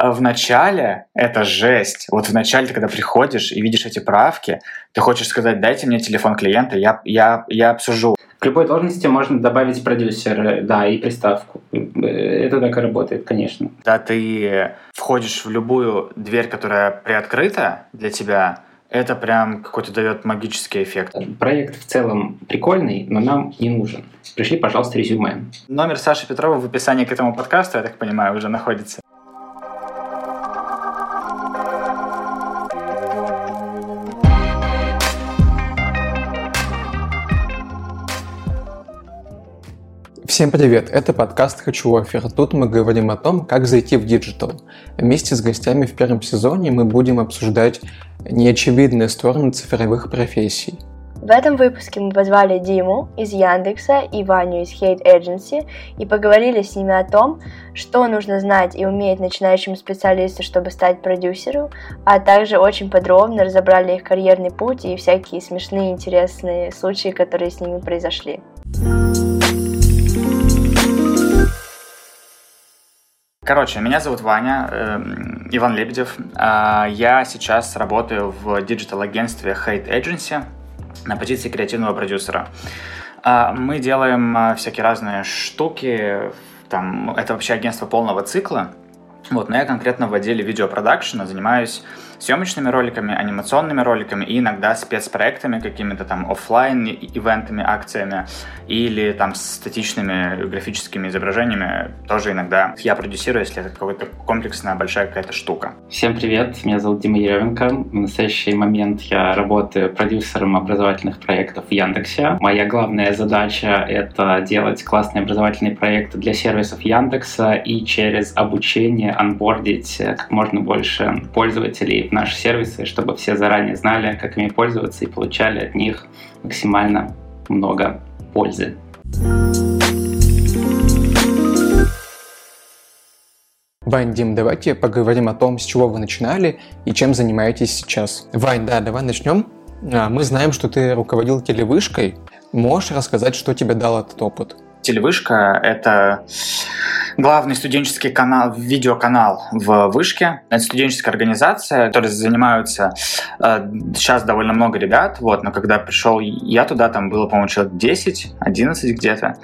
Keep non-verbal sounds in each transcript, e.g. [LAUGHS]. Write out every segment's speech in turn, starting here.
А в начале это жесть. Вот в начале, ты когда приходишь и видишь эти правки, ты хочешь сказать, дайте мне телефон клиента, я, я, я обсужу. К любой должности можно добавить продюсер, да, и приставку. Это так и работает, конечно. Да, ты входишь в любую дверь, которая приоткрыта для тебя, это прям какой-то дает магический эффект. Проект в целом прикольный, но нам не нужен. Пришли, пожалуйста, резюме. Номер Саши Петрова в описании к этому подкасту, я так понимаю, уже находится. Всем привет, это подкаст «Хочу офер». Тут мы говорим о том, как зайти в диджитал. Вместе с гостями в первом сезоне мы будем обсуждать неочевидные стороны цифровых профессий. В этом выпуске мы позвали Диму из Яндекса и Ваню из Hate Agency и поговорили с ними о том, что нужно знать и уметь начинающему специалисту, чтобы стать продюсером, а также очень подробно разобрали их карьерный путь и всякие смешные интересные случаи, которые с ними произошли. Короче, меня зовут Ваня, э, Иван Лебедев. Э, я сейчас работаю в диджитал-агентстве Hate Agency на позиции креативного продюсера. Э, мы делаем э, всякие разные штуки. Там, это вообще агентство полного цикла. Вот, но я конкретно в отделе видеопродакшена занимаюсь съемочными роликами, анимационными роликами и иногда спецпроектами, какими-то там офлайн ивентами, акциями или там статичными графическими изображениями тоже иногда я продюсирую, если это какая-то комплексная большая какая-то штука. Всем привет, меня зовут Дима Еревенко. В настоящий момент я работаю продюсером образовательных проектов в Яндексе. Моя главная задача — это делать классные образовательные проекты для сервисов Яндекса и через обучение анбордить как можно больше пользователей в наши сервисы, чтобы все заранее знали, как ими пользоваться и получали от них максимально много пользы. Вань, Дим, давайте поговорим о том, с чего вы начинали и чем занимаетесь сейчас. Вань, да, давай начнем. А, мы знаем, что ты руководил телевышкой. Можешь рассказать, что тебе дал этот опыт? Телевышка — это главный студенческий канал, видеоканал в Вышке. Это студенческая организация, которой занимаются э, сейчас довольно много ребят, вот, но когда пришел я туда, там было, по-моему, человек 10, 11 где-то.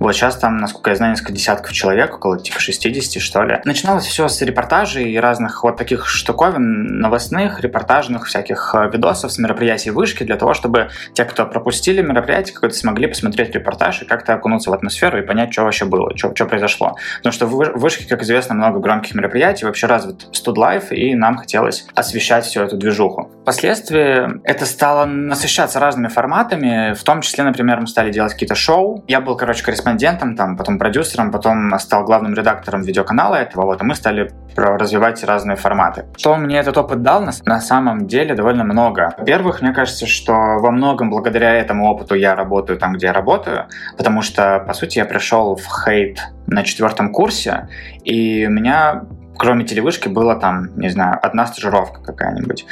Вот сейчас там, насколько я знаю, несколько десятков человек, около типа 60, что ли. Начиналось все с репортажей и разных вот таких штуковин, новостных, репортажных всяких э, видосов с мероприятий Вышки, для того, чтобы те, кто пропустили мероприятие, какое-то смогли посмотреть репортаж и как-то окунуться в атмосферу и понять, что вообще было, что, что произошло. Потому что в Вышке, как известно, много громких мероприятий, вообще развит студлайф, и нам хотелось освещать всю эту движуху. Впоследствии это стало насыщаться разными форматами, в том числе, например, мы стали делать какие-то шоу. Я был, короче, корреспондентом, там, потом продюсером, потом стал главным редактором видеоканала этого, вот, и мы стали развивать разные форматы. Что мне этот опыт дал? На самом деле довольно много. Во-первых, мне кажется, что во многом благодаря этому опыту я работаю там, где я работаю, потому что, по сути, я пришел в хейт на четвертом курсе, и меня кроме телевышки было там, не знаю, одна стажировка какая-нибудь.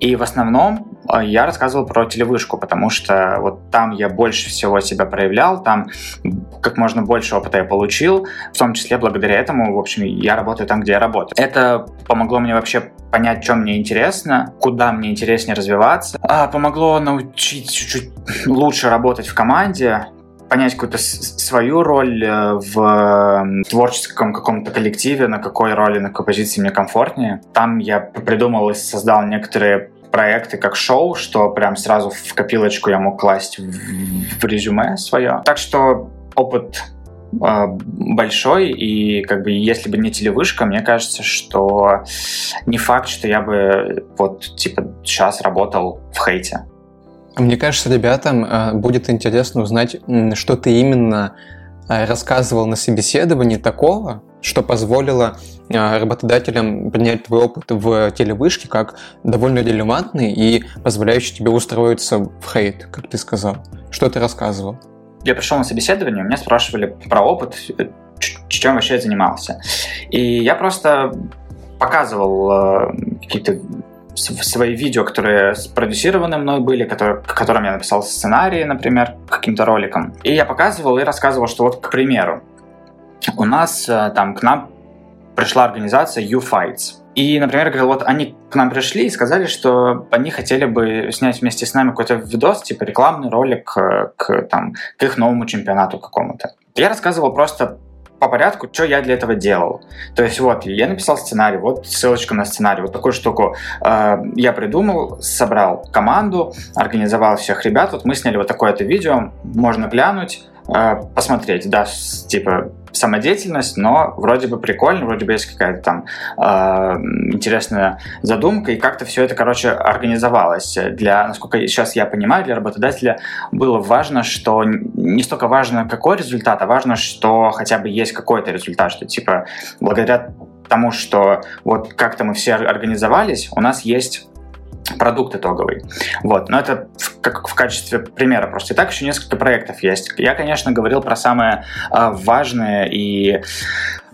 И в основном э, я рассказывал про телевышку, потому что вот там я больше всего себя проявлял, там как можно больше опыта я получил, в том числе благодаря этому, в общем, я работаю там, где я работаю. Это помогло мне вообще понять, что мне интересно, куда мне интереснее развиваться, а помогло научить чуть-чуть лучше работать в команде, понять какую-то свою роль э, в творческом каком-то коллективе, на какой роли, на какой позиции мне комфортнее. Там я придумал и создал некоторые проекты как шоу, что прям сразу в копилочку я мог класть в, резюме свое. Так что опыт э, большой, и как бы если бы не телевышка, мне кажется, что не факт, что я бы вот типа сейчас работал в хейте. Мне кажется, ребятам э, будет интересно узнать, что ты именно э, рассказывал на собеседовании такого, что позволило э, работодателям принять твой опыт в телевышке как довольно релевантный и позволяющий тебе устроиться в хейт, как ты сказал. Что ты рассказывал? Я пришел на собеседование, меня спрашивали про опыт, чем вообще я занимался. И я просто показывал какие-то свои видео, которые спродюсированы мной были, которые, к которым я написал сценарии, например, каким-то роликом. И я показывал и рассказывал, что вот, к примеру, у нас э, там к нам пришла организация U-Fights. И, например, говорил, вот они к нам пришли и сказали, что они хотели бы снять вместе с нами какой-то видос, типа рекламный ролик к, к, там, к их новому чемпионату какому-то. Я рассказывал просто по порядку, что я для этого делал. То есть вот, я написал сценарий, вот ссылочка на сценарий, вот такую штуку э, я придумал, собрал команду, организовал всех ребят, вот мы сняли вот такое-то видео, можно глянуть, э, посмотреть, да, с, типа самодеятельность, но вроде бы прикольно, вроде бы есть какая-то там э, интересная задумка, и как-то все это, короче, организовалось. Для, насколько сейчас я понимаю, для работодателя было важно, что не столько важно, какой результат, а важно, что хотя бы есть какой-то результат, что типа благодаря тому, что вот как-то мы все организовались, у нас есть продукт итоговый. Вот. Но это как в качестве примера просто. И так еще несколько проектов есть. Я, конечно, говорил про самые э, важные и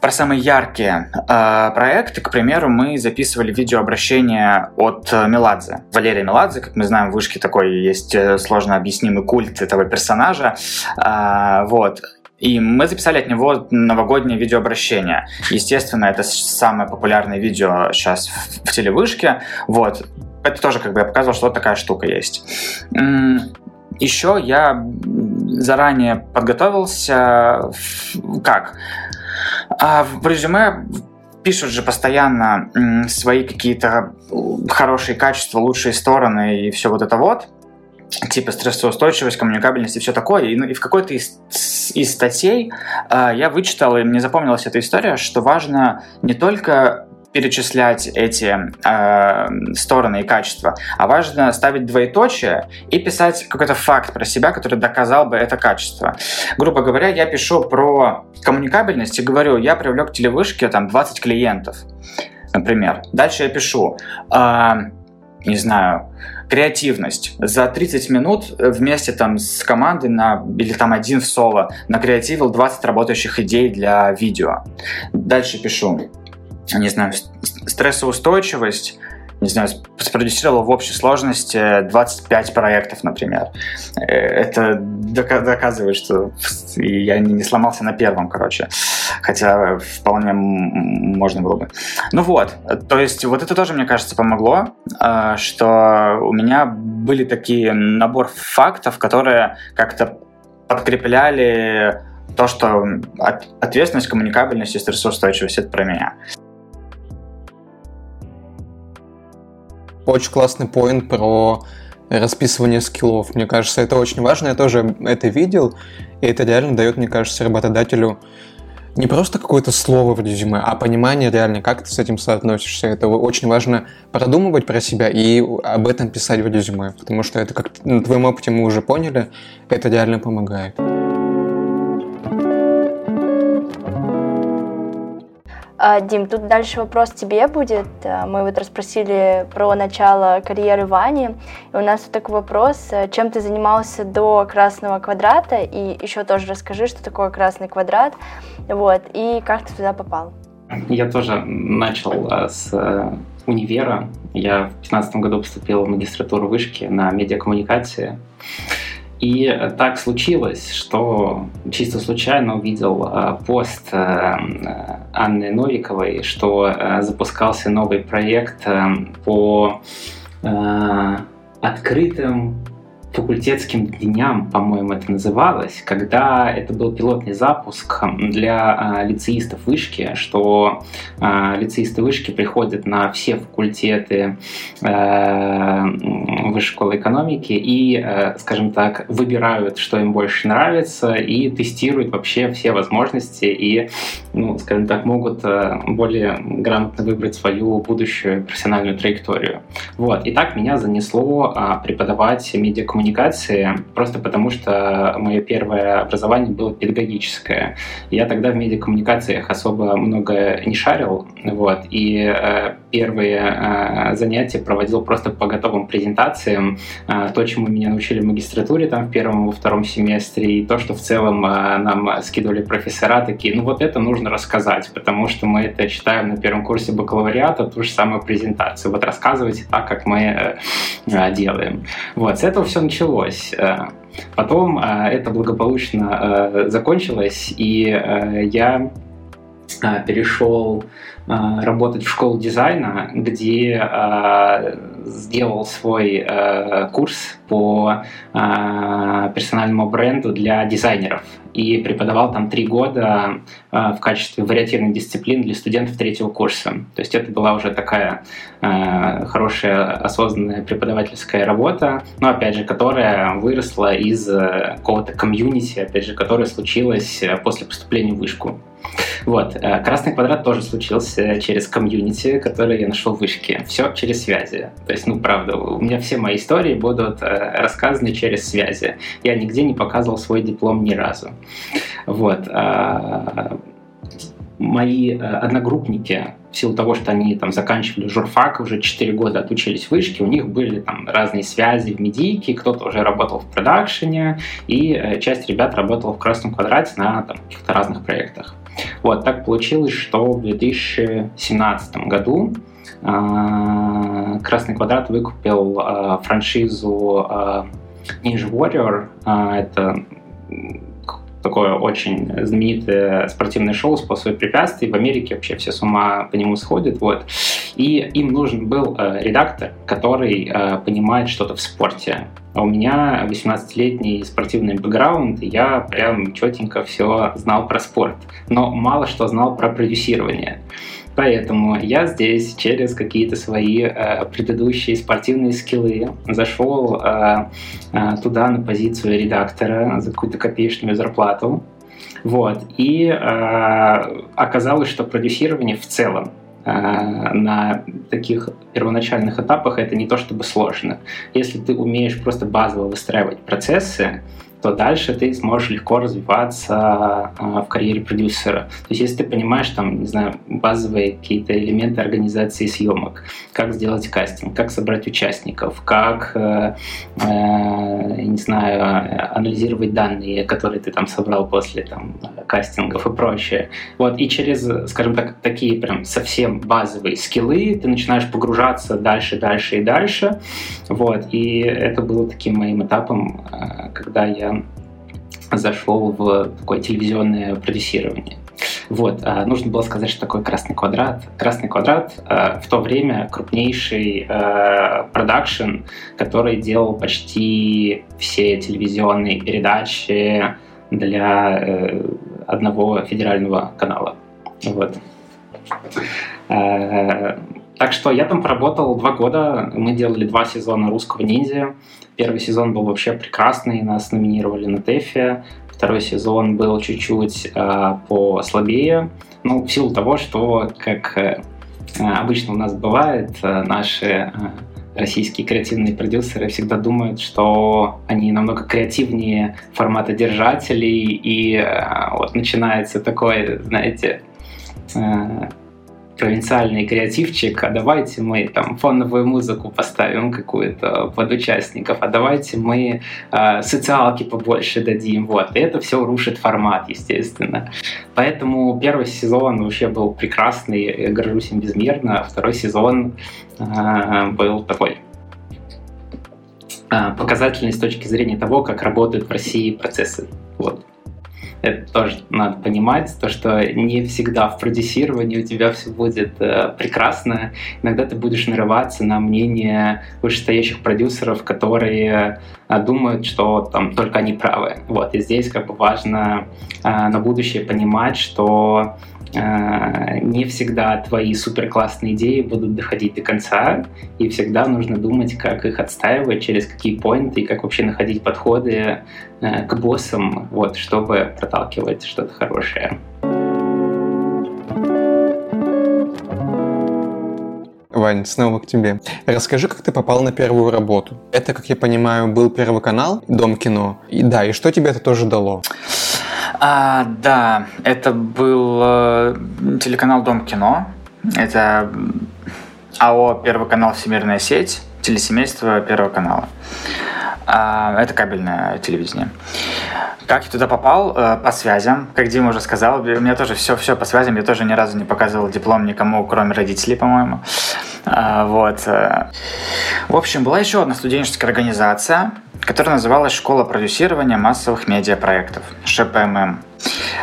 про самые яркие э, проекты, к примеру, мы записывали видеообращение от Меладзе. Валерия Меладзе, как мы знаем, в Вышке такой есть э, сложно объяснимый культ этого персонажа. Э, вот. И мы записали от него новогоднее видеообращение. Естественно, это самое популярное видео сейчас в, в телевышке. Вот это тоже бы я показывал, что вот такая штука есть. Еще я заранее подготовился. Как? А в резюме пишут же постоянно свои какие-то хорошие качества, лучшие стороны и все вот это вот типа стрессоустойчивость, коммуникабельность и все такое. И, ну, и в какой-то из, из статей э, я вычитал, и мне запомнилась эта история, что важно не только перечислять эти э, стороны и качества, а важно ставить двоеточие и писать какой-то факт про себя, который доказал бы это качество. Грубо говоря, я пишу про коммуникабельность и говорю, я привлек к телевышке там 20 клиентов, например. Дальше я пишу, э, не знаю, креативность. За 30 минут вместе там с командой на, или там один в соло накреативил 20 работающих идей для видео. Дальше пишу не знаю, стрессоустойчивость, не знаю, спродюсировал в общей сложности 25 проектов, например. Э, это доказывает, что я не сломался на первом, короче. Хотя вполне можно было бы. Ну вот, то есть вот это тоже, мне кажется, помогло, э, что у меня были такие набор фактов, которые как-то подкрепляли то, что ответственность, коммуникабельность и стрессоустойчивость — это про меня. Очень классный поинт про расписывание скиллов. Мне кажется, это очень важно. Я тоже это видел, и это реально дает, мне кажется, работодателю не просто какое-то слово в резюме, а понимание реально, как ты с этим соотносишься. Это очень важно продумывать про себя и об этом писать в резюме, потому что это, как на твоем опыте мы уже поняли, это реально помогает. Дим, тут дальше вопрос тебе будет. А, мы вот расспросили про начало карьеры Вани. И у нас вот такой вопрос. А, чем ты занимался до красного квадрата? И еще тоже расскажи, что такое красный квадрат. Вот. И как ты туда попал? Я тоже начал с э, универа. Я в 2015 году поступил в магистратуру вышки на медиакоммуникации. И так случилось, что чисто случайно увидел э, пост э, Анны Новиковой, что э, запускался новый проект по открытым факультетским дням, по-моему, это называлось, когда это был пилотный запуск для а, лицеистов вышки, что а, лицеисты вышки приходят на все факультеты а, высшей школы экономики и, а, скажем так, выбирают, что им больше нравится, и тестируют вообще все возможности и, ну, скажем так, могут а, более грамотно выбрать свою будущую профессиональную траекторию. Вот. И так меня занесло а, преподавать медиакоммуникацию коммуникации, просто потому что мое первое образование было педагогическое. Я тогда в медиакоммуникациях особо много не шарил, вот, и э, первые э, занятия проводил просто по готовым презентациям, э, то, чему меня научили в магистратуре там в первом и во втором семестре, и то, что в целом э, нам скидывали профессора, такие, ну вот это нужно рассказать, потому что мы это читаем на первом курсе бакалавриата, ту же самую презентацию. Вот рассказывайте так, как мы э, делаем. Вот, с этого все началось. Э, потом это благополучно э, закончилось, и я а, перешел а, работать в школу дизайна, где а, сделал свой курс по персональному бренду для дизайнеров и преподавал там три года в качестве вариативной дисциплины для студентов третьего курса. То есть это была уже такая хорошая осознанная преподавательская работа, но опять же, которая выросла из какого-то комьюнити, опять же, которая случилась после поступления в вышку. Вот. Э, красный квадрат тоже случился через комьюнити, который я нашел в вышке. Все через связи. То есть, ну, правда, у меня все мои истории будут э, рассказаны через связи. Я нигде не показывал свой диплом ни разу. Вот. Э, мои одногруппники, в силу того, что они там заканчивали журфак, уже 4 года отучились в вышке, у них были там разные связи в медийке, кто-то уже работал в продакшене, и часть ребят работала в красном квадрате на там, каких-то разных проектах. Вот, так получилось, что в 2017 году э, Красный Квадрат выкупил э, франшизу Ninja Warrior. Это такое очень знаменитое спортивное шоу «Способы препятствий». В Америке вообще все с ума по нему сходят. Вот. И им нужен был э, редактор, который э, понимает что-то в спорте. А у меня 18-летний спортивный бэкграунд, и я прям четенько все знал про спорт, но мало что знал про продюсирование. Поэтому я здесь через какие-то свои э, предыдущие спортивные скиллы зашел э, э, туда на позицию редактора за какую-то копеечную зарплату. Вот. И э, оказалось, что продюсирование в целом э, на таких первоначальных этапах это не то чтобы сложно. Если ты умеешь просто базово выстраивать процессы, то дальше ты сможешь легко развиваться а, в карьере продюсера. То есть если ты понимаешь там, не знаю, базовые какие-то элементы организации съемок, как сделать кастинг, как собрать участников, как, э, э, не знаю, анализировать данные, которые ты там собрал после там кастингов и прочее. Вот, и через, скажем так, такие прям совсем базовые скиллы ты начинаешь погружаться дальше, дальше и дальше. Вот, и это было таким моим этапом, э, когда я зашел в такое телевизионное продюсирование. Вот, а, нужно было сказать, что такое «Красный квадрат». «Красный квадрат» а, в то время крупнейший а, продакшн, который делал почти все телевизионные передачи для э, одного федерального канала. Вот. Так что я там поработал два года, мы делали два сезона «Русского ниндзя», Первый сезон был вообще прекрасный, нас номинировали на ТЭФе. Второй сезон был чуть-чуть э, послабее. Ну, в силу того, что, как э, обычно у нас бывает, э, наши э, российские креативные продюсеры всегда думают, что они намного креативнее формата держателей, и э, вот начинается такое, знаете, э, провинциальный креативчик, а давайте мы там фоновую музыку поставим какую-то под участников, а давайте мы э, социалки побольше дадим, вот. И это все рушит формат, естественно. Поэтому первый сезон вообще был прекрасный, я горжусь им безмерно, а второй сезон э, был такой показательный с точки зрения того, как работают в России процессы. Вот. Это тоже надо понимать, то, что не всегда в продюсировании у тебя все будет э, прекрасно. Иногда ты будешь нарываться на мнение вышестоящих продюсеров, которые э, думают, что там только они правы. Вот, и здесь как бы важно э, на будущее понимать, что не всегда твои супер классные идеи будут доходить до конца, и всегда нужно думать, как их отстаивать, через какие поинты, и как вообще находить подходы э, к боссам, вот, чтобы проталкивать что-то хорошее. Вань, снова к тебе. Расскажи, как ты попал на первую работу. Это, как я понимаю, был первый канал, Дом кино. И да, и что тебе это тоже дало? А, да, это был э, телеканал Дом кино. Это АО Первый канал Всемирная сеть, телесемейство Первого канала. А, это кабельное телевидение. Как я туда попал? Э, по связям. Как Дима уже сказал, у меня тоже все, все по связям. Я тоже ни разу не показывал диплом никому, кроме родителей, по-моему. А, вот. Э. В общем, была еще одна студенческая организация, которая называлась «Школа продюсирования массовых медиапроектов» ШПММ.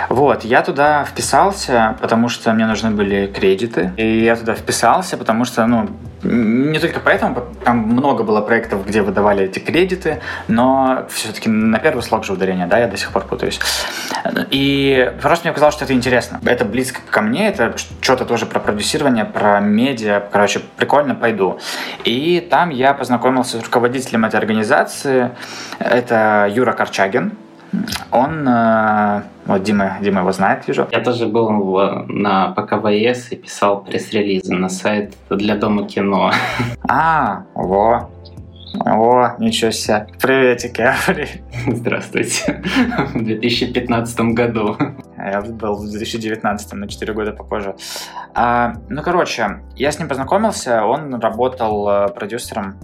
Вот, я туда вписался, потому что мне нужны были кредиты. И я туда вписался, потому что, ну, не только поэтому, там много было проектов, где выдавали эти кредиты, но все-таки на первый слог же ударение, да, я до сих пор путаюсь. И просто мне показалось, что это интересно. Это близко ко мне, это что-то тоже про продюсирование, про медиа. Короче, прикольно, пойду. И там я познакомился с руководителем этой организации. Это Юра Корчагин. Он, э, вот Дима, Дима его знает, вижу. Я тоже был на ПКВС и писал пресс-релизы на сайт для Дома кино. [LAUGHS] А, во, о, ничего себе. Приветики, Афри. Здравствуйте. [LAUGHS] В 2015 году. Я был в 2019, на 4 года попозже. А, ну, короче, я с ним познакомился, он работал э, продюсером,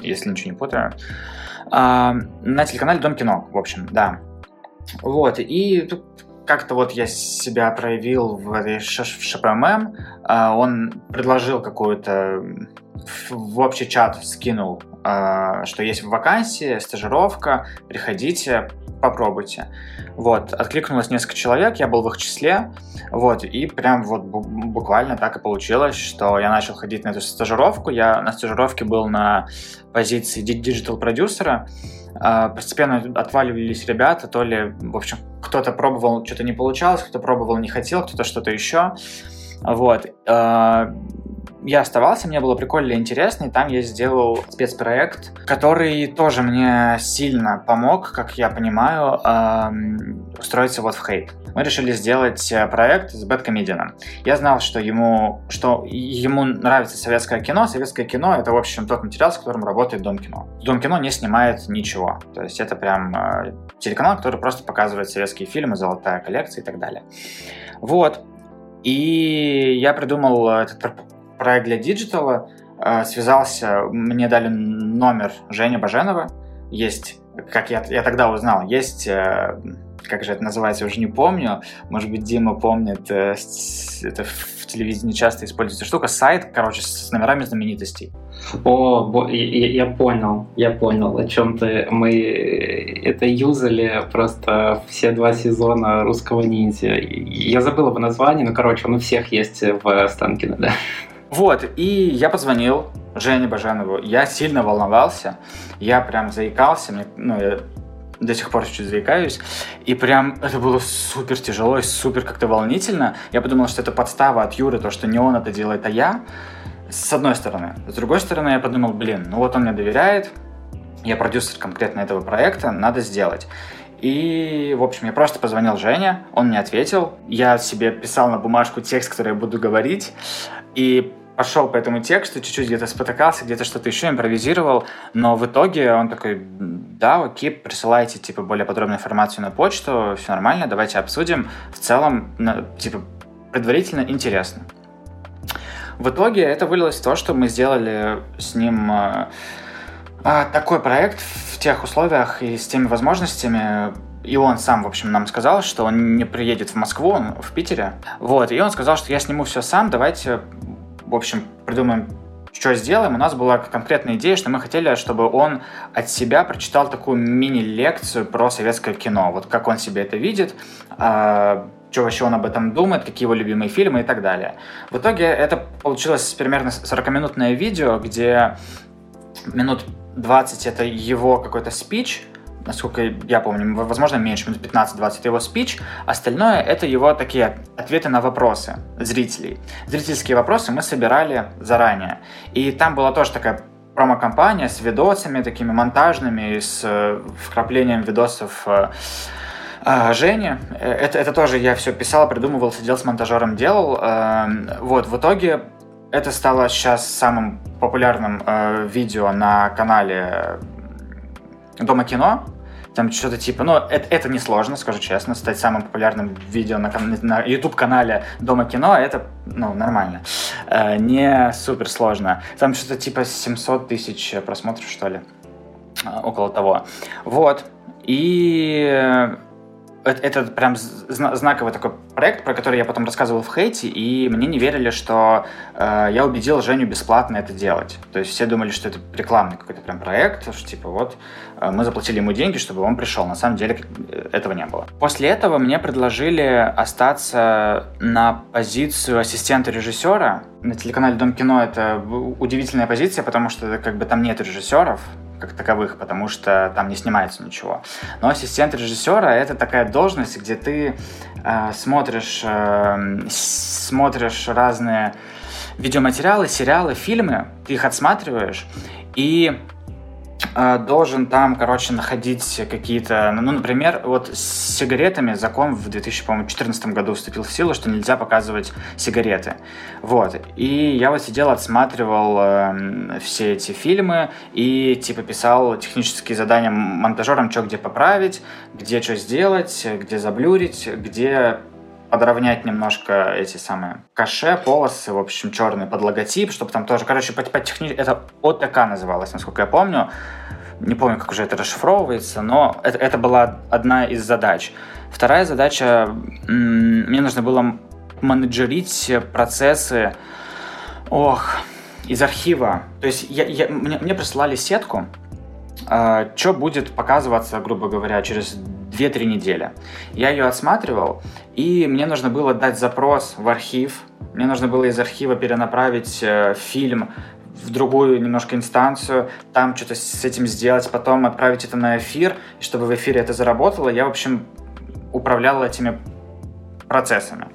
если ничего не путаю, на телеканале Дом кино, в общем, да. Вот, и как-то вот я себя проявил в, в ШПММ, а, он предложил какую-то в общий чат скинул, а, что есть вакансии, стажировка, приходите, попробуйте. Вот, откликнулось несколько человек, я был в их числе, вот, и прям вот буквально так и получилось, что я начал ходить на эту стажировку, я на стажировке был на позиции диджитал-продюсера, а, постепенно отваливались ребята, то ли, в общем, кто-то пробовал, что-то не получалось, кто-то пробовал, не хотел, кто-то что-то еще, вот, а, я оставался, мне было прикольно и интересно, и там я сделал спецпроект, который тоже мне сильно помог, как я понимаю, эм, устроиться вот в хейт. Мы решили сделать э, проект с Бэткомедианом. Я знал, что ему, что ему нравится советское кино. Советское кино — это, в общем, тот материал, с которым работает Дом кино. Дом кино не снимает ничего. То есть это прям э, телеканал, который просто показывает советские фильмы, золотая коллекция и так далее. Вот. И я придумал этот проект для диджитала, э, связался, мне дали номер Жени Баженова, есть, как я, я тогда узнал, есть, э, как же это называется, уже не помню, может быть, Дима помнит, э, это в телевидении часто используется штука, сайт, короче, с номерами знаменитостей. О, я, я понял, я понял, о чем ты. Мы это юзали просто все два сезона русского ниндзя. Я забыл его название, но, короче, он у всех есть в Станкино, да. Вот, и я позвонил Жене Бажанову. Я сильно волновался, я прям заикался, мне, ну, я до сих пор чуть заикаюсь. И прям это было супер тяжело и супер как-то волнительно. Я подумал, что это подстава от Юры, то, что не он это делает, а я. С одной стороны. С другой стороны, я подумал, блин, ну вот он мне доверяет, я продюсер конкретно этого проекта, надо сделать. И, в общем, я просто позвонил Жене, он мне ответил. Я себе писал на бумажку текст, который я буду говорить. И пошел по этому тексту, чуть-чуть где-то спотыкался, где-то что-то еще импровизировал, но в итоге он такой, да, окей, присылайте, типа, более подробную информацию на почту, все нормально, давайте обсудим. В целом, типа, предварительно интересно. В итоге это вылилось в то, что мы сделали с ним э, а, такой проект в тех условиях и с теми возможностями, и он сам, в общем, нам сказал, что он не приедет в Москву, он в Питере. Вот, и он сказал, что я сниму все сам, давайте в общем, придумаем, что сделаем. У нас была конкретная идея, что мы хотели, чтобы он от себя прочитал такую мини-лекцию про советское кино. Вот как он себе это видит, э, что вообще он об этом думает, какие его любимые фильмы и так далее. В итоге это получилось примерно 40-минутное видео, где минут 20 это его какой-то спич, насколько я помню, возможно, меньше, минут 15-20 его спич. Остальное — это его такие ответы на вопросы зрителей. Зрительские вопросы мы собирали заранее. И там была тоже такая промо-компания с видосами такими монтажными, с э, вкраплением видосов э, э, Жени. Это, это тоже я все писал, придумывал, сидел с монтажером, делал. Вот, в итоге это стало сейчас самым популярным видео на канале Дома кино, там что-то типа, ну, это, это несложно, скажу честно, стать самым популярным видео на, на YouTube-канале Дома кино, это, ну, нормально. Э, не супер сложно. Там что-то типа 700 тысяч просмотров, что ли, э, около того. Вот. И это, это прям знаковый такой проект, про который я потом рассказывал в хейте, и мне не верили, что э, я убедил Женю бесплатно это делать. То есть все думали, что это рекламный какой-то прям проект, что типа вот э, мы заплатили ему деньги, чтобы он пришел. На самом деле э, этого не было. После этого мне предложили остаться на позицию ассистента режиссера. На телеканале Дом кино это удивительная позиция, потому что как бы там нет режиссеров, как таковых, потому что там не снимается ничего. Но ассистент режиссера это такая должность, где ты э, смотришь, э, смотришь разные видеоматериалы, сериалы, фильмы, ты их отсматриваешь и должен там, короче, находить какие-то... Ну, например, вот с сигаретами закон в 2014 году вступил в силу, что нельзя показывать сигареты. Вот. И я вот сидел, отсматривал э, все эти фильмы и, типа, писал технические задания монтажерам, что где поправить, где что сделать, где заблюрить, где подровнять немножко эти самые каше, полосы, в общем, черные под логотип, чтобы там тоже, короче, по, по техни... это ОТК называлось, насколько я помню. Не помню, как уже это расшифровывается, но это, это была одна из задач. Вторая задача, мне нужно было менеджерить процессы, ох, из архива. То есть я, я, мне, мне прислали сетку, э, а, что будет показываться, грубо говоря, через 2-3 недели. Я ее отсматривал, и мне нужно было дать запрос в архив. Мне нужно было из архива перенаправить э, фильм в другую немножко инстанцию, там что-то с этим сделать, потом отправить это на эфир, и чтобы в эфире это заработало, я, в общем, управлял этими процессами.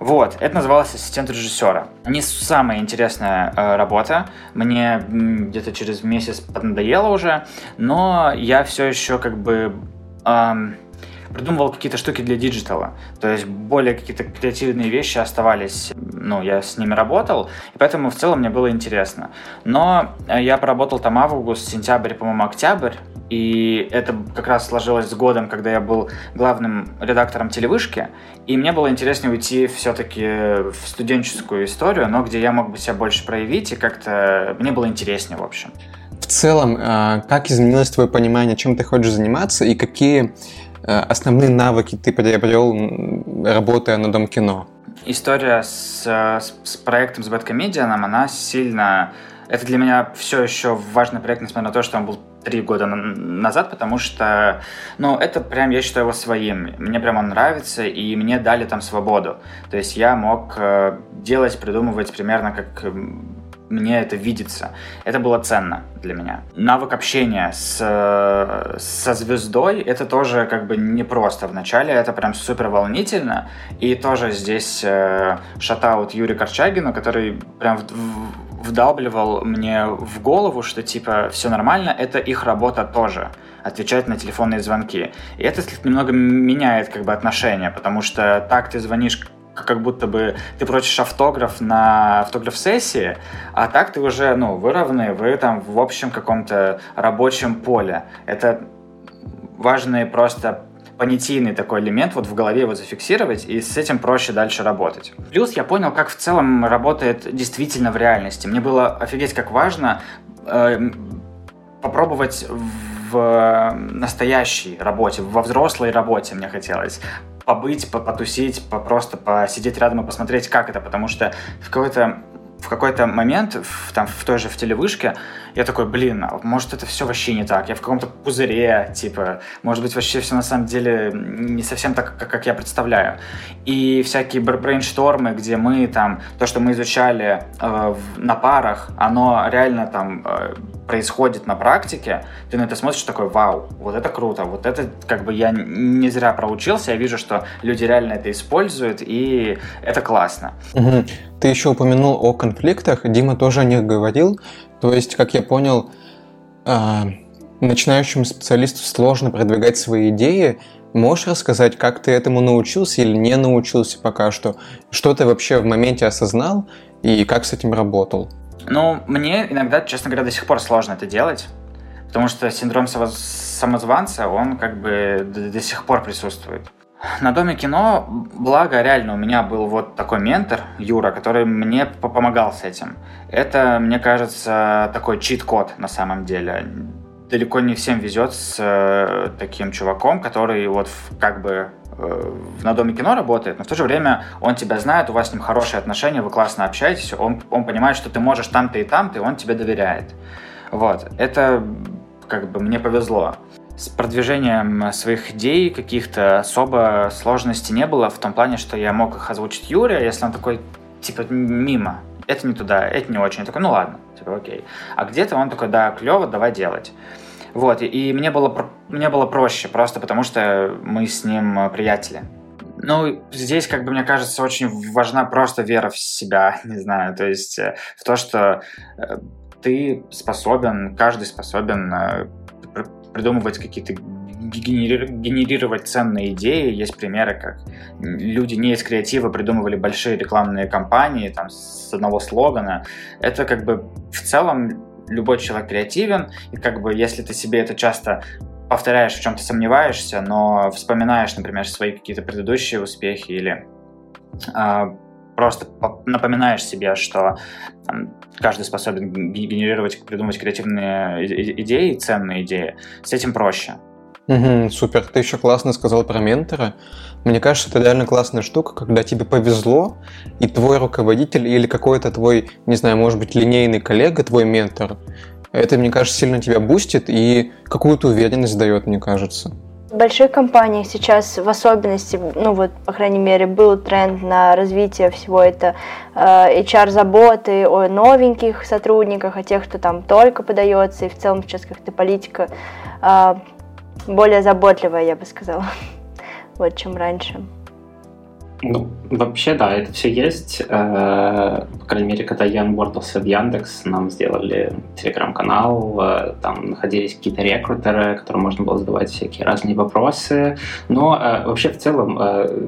Вот, это называлось ассистент режиссера. Не самая интересная э, работа. Мне где-то через месяц поднадоело уже, но я все еще как бы эм, придумывал какие-то штуки для диджитала. То есть более какие-то креативные вещи оставались, ну, я с ними работал, и поэтому в целом мне было интересно. Но э, я поработал там август, сентябрь, по-моему, октябрь, и это как раз сложилось с годом, когда я был главным редактором телевышки, и мне было интереснее уйти все-таки в студенческую историю, но где я мог бы себя больше проявить, и как-то мне было интереснее, в общем. В целом, э, как изменилось твое понимание, чем ты хочешь заниматься, и какие Э, основные навыки ты приобрел, работая на Дом кино? История с, с, с проектом с Бэткомедианом, она сильно... Это для меня все еще важный проект, несмотря на то, что он был три года назад, потому что, ну, это прям, я считаю его своим. Мне прям он нравится, и мне дали там свободу. То есть я мог э, делать, придумывать примерно как мне это видится. Это было ценно для меня. Навык общения с, со звездой, это тоже как бы непросто вначале, это прям супер волнительно. И тоже здесь э, шатаут Юрий Корчагину, который прям вдалбливал мне в голову, что типа все нормально, это их работа тоже отвечать на телефонные звонки. И это немного меняет как бы отношения, потому что так ты звонишь как будто бы ты просишь автограф на автограф-сессии, а так ты уже, ну, вы вы там в общем каком-то рабочем поле. Это важный просто понятийный такой элемент вот в голове его зафиксировать, и с этим проще дальше работать. Плюс я понял, как в целом работает действительно в реальности. Мне было офигеть как важно э, попробовать в настоящей работе, во взрослой работе мне хотелось побыть, потусить, просто посидеть рядом и посмотреть, как это, потому что в какой-то в какой-то момент, в, там, в той же в телевышке, я такой, блин, а может это все вообще не так, я в каком-то пузыре, типа, может быть вообще все на самом деле не совсем так, как, как я представляю. И всякие брейнштормы, где мы там, то, что мы изучали э, на парах, оно реально там э, происходит на практике, ты на это смотришь такой, вау, вот это круто, вот это как бы я не зря проучился, я вижу, что люди реально это используют, и это классно. Ты еще упомянул о конфликтах, Дима тоже о них говорил, то есть, как я понял, а, начинающему специалисту сложно продвигать свои идеи, Можешь рассказать, как ты этому научился или не научился пока что? Что ты вообще в моменте осознал и как с этим работал? Ну, мне иногда, честно говоря, до сих пор сложно это делать, потому что синдром самозванца, он как бы до, до сих пор присутствует. На Доме кино, благо, реально у меня был вот такой ментор, Юра, который мне помогал с этим. Это, мне кажется, такой чит-код на самом деле. далеко не всем везет с э, таким чуваком, который вот как бы э, на Доме кино работает, но в то же время он тебя знает, у вас с ним хорошие отношения, вы классно общаетесь, он, он понимает, что ты можешь там-то и там-то, и он тебе доверяет. Вот, это как бы мне повезло. С продвижением своих идей каких-то особо сложностей не было, в том плане, что я мог их озвучить Юре, если он такой, типа, мимо, это не туда, это не очень. Я такой, ну ладно, типа, окей. А где-то он такой, да, клево, давай делать. Вот, и, и мне, было, мне было проще, просто потому что мы с ним э, приятели. Ну, здесь, как бы, мне кажется, очень важна просто вера в себя, [LAUGHS] не знаю, то есть э, в то, что э, ты способен, каждый способен придумывать какие-то генерировать ценные идеи. Есть примеры, как люди не из креатива придумывали большие рекламные кампании там, с одного слогана. Это как бы в целом любой человек креативен, и как бы если ты себе это часто повторяешь, в чем ты сомневаешься, но вспоминаешь, например, свои какие-то предыдущие успехи или э, просто напоминаешь себе, что там, каждый способен генерировать, придумывать креативные идеи, ценные идеи, с этим проще. Угу, супер. Ты еще классно сказал про ментора. Мне кажется, это реально классная штука, когда тебе повезло, и твой руководитель или какой-то твой, не знаю, может быть, линейный коллега, твой ментор, это, мне кажется, сильно тебя бустит и какую-то уверенность дает, мне кажется. В больших компаниях сейчас в особенности, ну вот, по крайней мере, был тренд на развитие всего это э, HR-заботы о новеньких сотрудниках, о тех, кто там только подается, и в целом сейчас как-то политика э, более заботливая, я бы сказала, [LAUGHS] вот, чем раньше. Ну, вообще, да, это все есть. Э, по крайней мере, когда я анбордился в Яндекс, нам сделали телеграм-канал, э, там находились какие-то рекрутеры, которым можно было задавать всякие разные вопросы. Но э, вообще, в целом,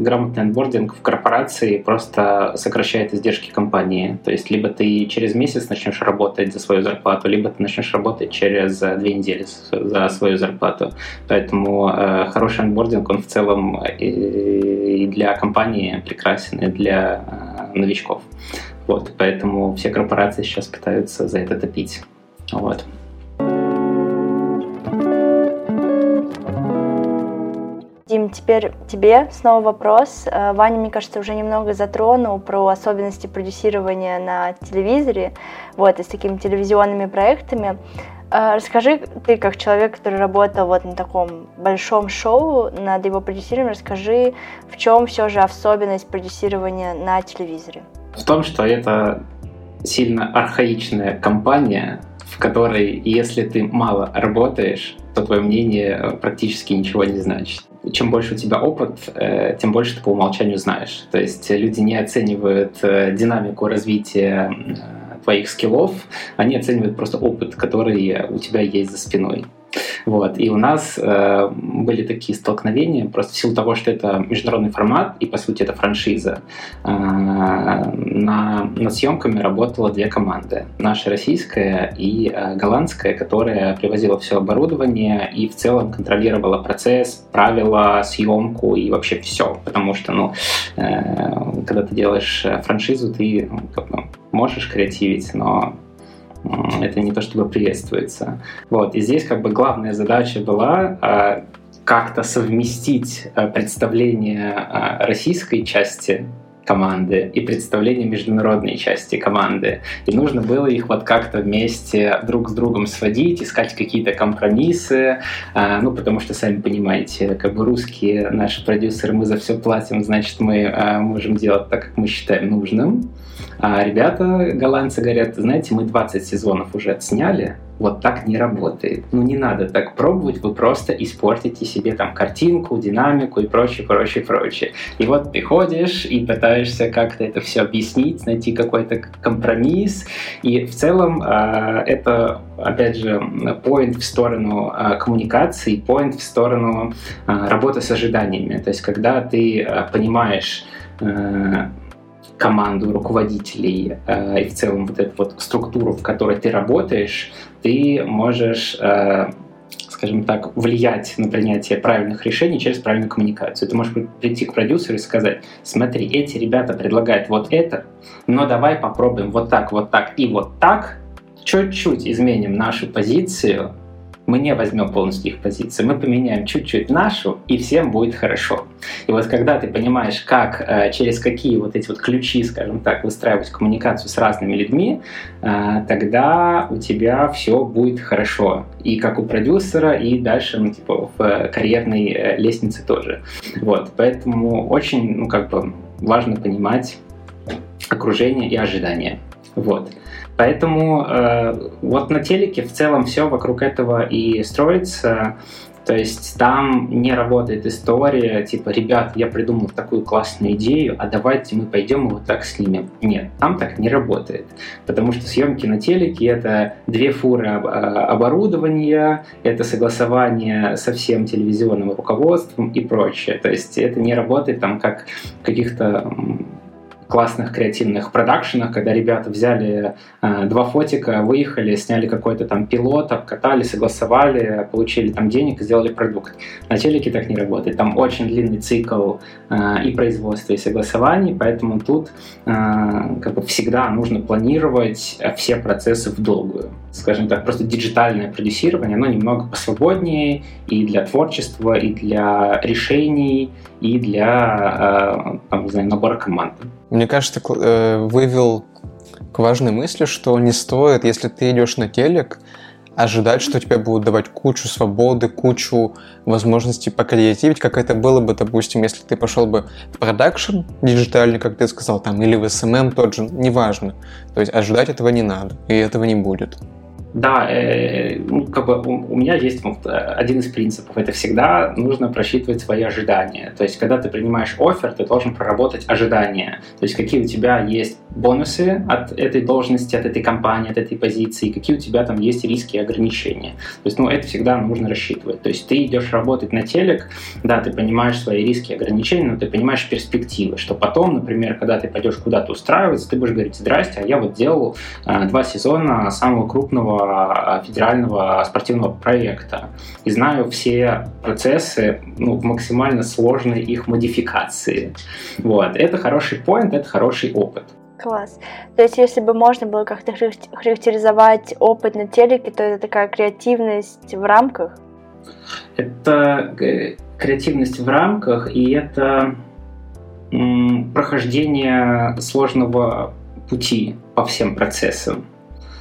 грамотный анбординг в корпорации просто сокращает издержки компании. То есть, либо ты через месяц начнешь работать за свою зарплату, либо ты начнешь работать через две недели за свою зарплату. Поэтому хороший анбординг, он в целом и для компании прекрасен и для э, новичков. Вот, поэтому все корпорации сейчас пытаются за это топить. Вот. Дим, теперь тебе снова вопрос. Э, Ваня, мне кажется, уже немного затронул про особенности продюсирования на телевизоре, вот, и с такими телевизионными проектами. А, расскажи, ты как человек, который работал вот на таком большом шоу, над его продюсированием, расскажи, в чем все же особенность продюсирования на телевизоре? В том, что это сильно архаичная компания, в которой, если ты мало работаешь, то твое мнение практически ничего не значит. Чем больше у тебя опыт, э, тем больше ты по умолчанию знаешь. То есть люди не оценивают э, динамику развития твоих скиллов, они оценивают просто опыт, который у тебя есть за спиной. Вот. И у нас э, были такие столкновения, просто в силу того, что это международный формат, и по сути это франшиза. Э, на, над съемками работало две команды. Наша российская и э, голландская, которая привозила все оборудование и в целом контролировала процесс, правила, съемку и вообще все. Потому что, ну, э, когда ты делаешь франшизу, ты ну, как бы, можешь креативить, но это не то чтобы приветствуется. Вот. И здесь как бы главная задача была а, как-то совместить а, представление а, российской части команды и представление международной части команды. И нужно было их вот как-то вместе друг с другом сводить, искать какие-то компромиссы, ну, потому что, сами понимаете, как бы русские наши продюсеры, мы за все платим, значит, мы можем делать так, как мы считаем нужным. А ребята, голландцы, говорят, знаете, мы 20 сезонов уже отсняли, вот так не работает. Ну, не надо так пробовать, вы просто испортите себе там картинку, динамику и прочее, прочее, прочее. И вот ты ходишь и пытаешься как-то это все объяснить, найти какой-то компромисс. И в целом э, это, опять же, point в сторону э, коммуникации, point в сторону э, работы с ожиданиями. То есть, когда ты э, понимаешь, э, команду руководителей э, и в целом вот эту вот структуру, в которой ты работаешь, ты можешь э, скажем так, влиять на принятие правильных решений через правильную коммуникацию. Ты можешь прийти к продюсеру и сказать, смотри, эти ребята предлагают вот это, но давай попробуем вот так, вот так и вот так, чуть-чуть изменим нашу позицию, мы не возьмем полностью их позицию, мы поменяем чуть-чуть нашу, и всем будет хорошо. И вот когда ты понимаешь, как, э, через какие вот эти вот ключи, скажем так, выстраивать коммуникацию с разными людьми, э, тогда у тебя все будет хорошо. И как у продюсера, и дальше, ну, типа, в карьерной э, лестнице тоже. Вот, поэтому очень, ну, как бы важно понимать окружение и ожидания. Вот. Поэтому э, вот на телеке в целом все вокруг этого и строится. То есть там не работает история, типа, ребят, я придумал такую классную идею, а давайте мы пойдем и вот так снимем. Нет, там так не работает. Потому что съемки на телеке — это две фуры а, оборудования, это согласование со всем телевизионным руководством и прочее. То есть это не работает там как в каких-то классных креативных продакшенах, когда ребята взяли э, два фотика, выехали, сняли какой-то там пилот, обкатали, согласовали, получили там денег и сделали продукт. На телеке так не работает. Там очень длинный цикл э, и производства, и согласований, поэтому тут э, как бы всегда нужно планировать все процессы в долгую. Скажем так, просто диджитальное продюсирование, оно немного посвободнее и для творчества, и для решений, и для э, там, не знаю, набора команд. Мне кажется, э, вывел к важной мысли, что не стоит, если ты идешь на телек, ожидать, что тебе будут давать кучу свободы, кучу возможностей покреативить, как это было бы, допустим, если ты пошел бы в продакшн диджитальный, как ты сказал, там, или в SMM тот же, неважно. То есть ожидать этого не надо, и этого не будет. Да, э, ну, как бы у, у меня есть вот, один из принципов. Это всегда нужно просчитывать свои ожидания. То есть, когда ты принимаешь офер, ты должен проработать ожидания. То есть, какие у тебя есть бонусы от этой должности, от этой компании, от этой позиции, какие у тебя там есть риски и ограничения. То есть, ну, это всегда нужно рассчитывать. То есть, ты идешь работать на телек, да, ты понимаешь свои риски и ограничения, но ты понимаешь перспективы, что потом, например, когда ты пойдешь куда-то устраиваться, ты будешь говорить, здрасте, а я вот делал э, два сезона самого крупного а, федерального спортивного проекта и знаю все процессы ну, в максимально сложной их модификации. Вот. Это хороший поинт, это хороший опыт. Класс. То есть, если бы можно было как-то характеризовать опыт на телеке, то это такая креативность в рамках? Это э, креативность в рамках, и это прохождение сложного пути по всем процессам.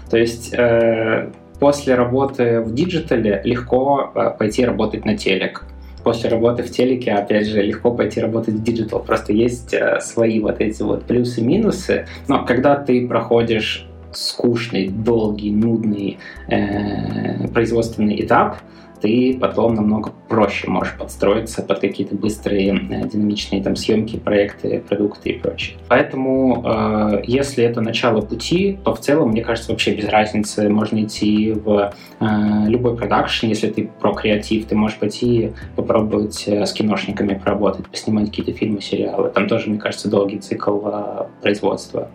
То есть э, после работы в диджитале легко э, пойти работать на телек. После работы в телеке, опять же, легко пойти работать в диджитал. Просто есть э, свои вот эти вот плюсы-минусы. Но когда ты проходишь скучный, долгий, нудный э, производственный этап, ты потом намного проще можешь подстроиться под какие-то быстрые э, динамичные там съемки, проекты, продукты и прочее. Поэтому, э, если это начало пути, то в целом, мне кажется, вообще без разницы. Можно идти в э, любой продакшн, если ты про креатив, ты можешь пойти попробовать э, с киношниками поработать, поснимать какие-то фильмы, сериалы. Там тоже, мне кажется, долгий цикл э, производства.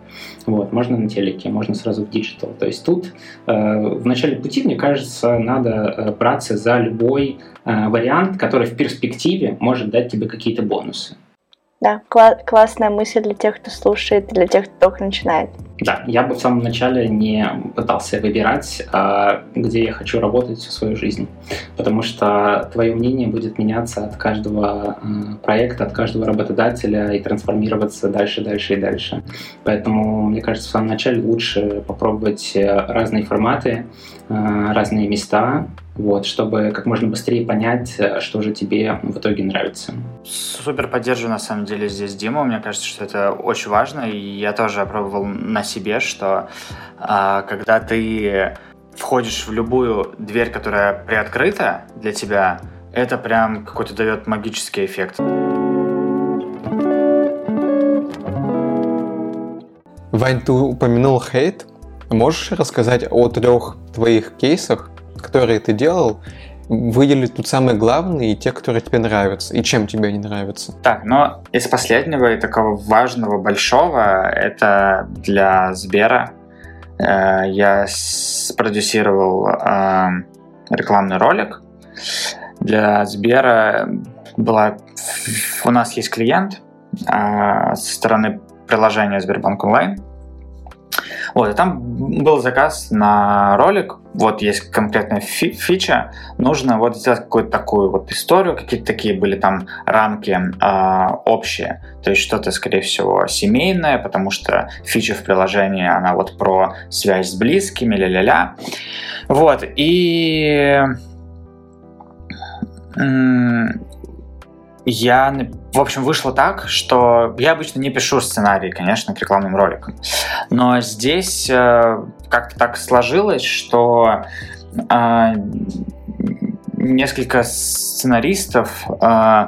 Вот, можно на телеке, можно сразу в диджитал. То есть тут э, в начале пути, мне кажется, надо э, браться за любой э, вариант, который в перспективе может дать тебе какие-то бонусы. Да, кла- классная мысль для тех, кто слушает, для тех, кто только начинает. Да, я бы в самом начале не пытался выбирать, а, где я хочу работать всю свою жизнь, потому что твое мнение будет меняться от каждого а, проекта, от каждого работодателя и трансформироваться дальше, дальше и дальше. Поэтому, мне кажется, в самом начале лучше попробовать э, разные форматы, а, разные места, вот, чтобы как можно быстрее понять, э, что же тебе в итоге нравится. Супер поддерживаю на самом деле здесь Диму. Мне кажется, что это очень важно. И я тоже опробовал на себе, что а, когда ты входишь в любую дверь, которая приоткрыта для тебя, это прям какой-то дает магический эффект. Вань, ты упомянул хейт. Можешь рассказать о трех твоих кейсах, которые ты делал, выделить тут самые главные и те, которые тебе нравятся, и чем тебе они нравятся. Так, но из последнего и такого важного, большого, это для Сбера. Э, я спродюсировал э, рекламный ролик. Для Сбера была... У нас есть клиент э, со стороны приложения Сбербанк онлайн. Вот, и там был заказ на ролик, вот есть конкретная фи фича, нужно вот сделать какую-то такую вот историю, какие-то такие были там рамки э, общие, то есть что-то, скорее всего, семейное, потому что фича в приложении, она вот про связь с близкими, ля-ля-ля. Вот, и я, в общем, вышло так, что я обычно не пишу сценарий, конечно, к рекламным роликам. Но здесь э, как-то так сложилось, что э, несколько сценаристов э,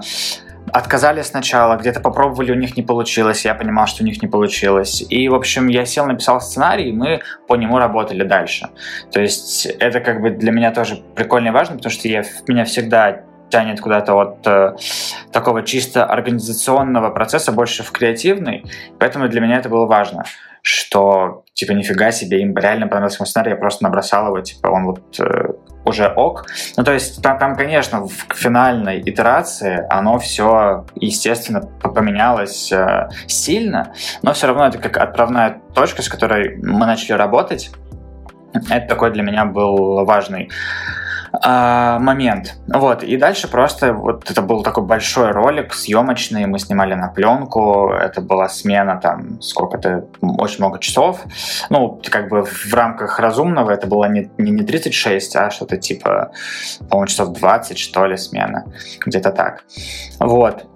отказали сначала, где-то попробовали, у них не получилось, я понимал, что у них не получилось. И, в общем, я сел, написал сценарий, и мы по нему работали дальше. То есть это как бы для меня тоже прикольно и важно, потому что я, меня всегда тянет куда-то от э, такого чисто организационного процесса больше в креативный. Поэтому для меня это было важно, что типа нифига себе, им реально понравился мой сценарий, я просто набросал его, типа он вот э, уже ок. Ну, то есть там, там, конечно, в финальной итерации оно все, естественно, поменялось э, сильно, но все равно это как отправная точка, с которой мы начали работать. Это такой для меня был важный а, момент. Вот, и дальше просто вот это был такой большой ролик, съемочный, мы снимали на пленку, это была смена там сколько-то, очень много часов. Ну, как бы в рамках разумного это было не, не, не 36, а что-то типа, по-моему, часов 20, что ли, смена. Где-то так. Вот.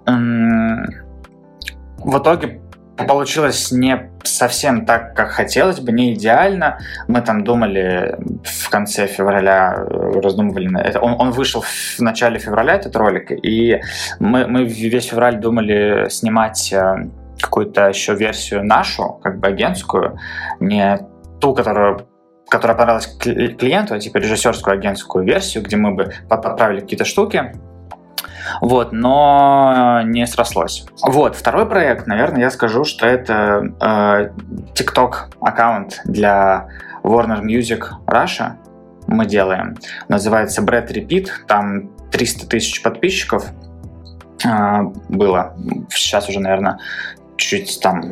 В итоге получилось не совсем так, как хотелось бы, не идеально. Мы там думали в конце февраля, э, раздумывали это. Он, он вышел в начале февраля, этот ролик, и мы, мы весь февраль думали снимать э, какую-то еще версию нашу, как бы агентскую, не ту, которую которая понравилась клиенту, а типа режиссерскую агентскую версию, где мы бы подправили какие-то штуки, вот, но не срослось. Вот, второй проект, наверное, я скажу, что это э, TikTok аккаунт для Warner Music Russia мы делаем. Называется Brad Repeat, там 300 тысяч подписчиков э, было. Сейчас уже, наверное, чуть там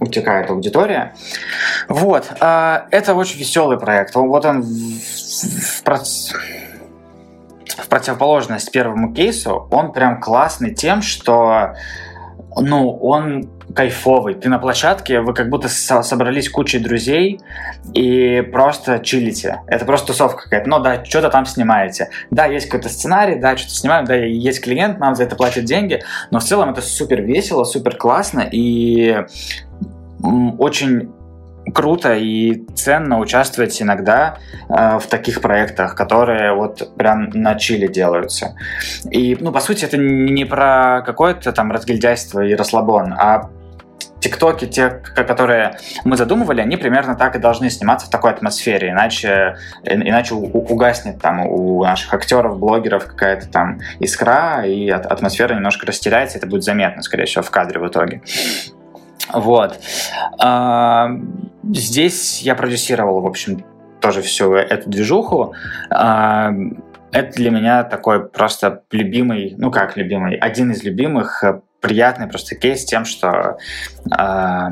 утекает аудитория. Вот. Э, это очень веселый проект. Вот он в, в, в противоположность первому кейсу, он прям классный тем, что ну, он кайфовый. Ты на площадке, вы как будто собрались кучей друзей и просто чилите. Это просто тусовка какая-то. Ну да, что-то там снимаете. Да, есть какой-то сценарий, да, что-то снимаем, да, есть клиент, нам за это платят деньги, но в целом это супер весело, супер классно и очень круто и ценно участвовать иногда э, в таких проектах, которые вот прям на чили делаются. И, ну, по сути, это не про какое-то там разгильдяйство и расслабон, а ТикТоки, те, которые мы задумывали, они примерно так и должны сниматься в такой атмосфере, иначе, иначе угаснет там у наших актеров, блогеров какая-то там искра, и атмосфера немножко растеряется, это будет заметно, скорее всего, в кадре в итоге. Вот. А, здесь я продюсировал, в общем, тоже всю эту движуху. А, это для меня такой просто любимый, ну как любимый, один из любимых, э, приятный просто кейс тем, что э,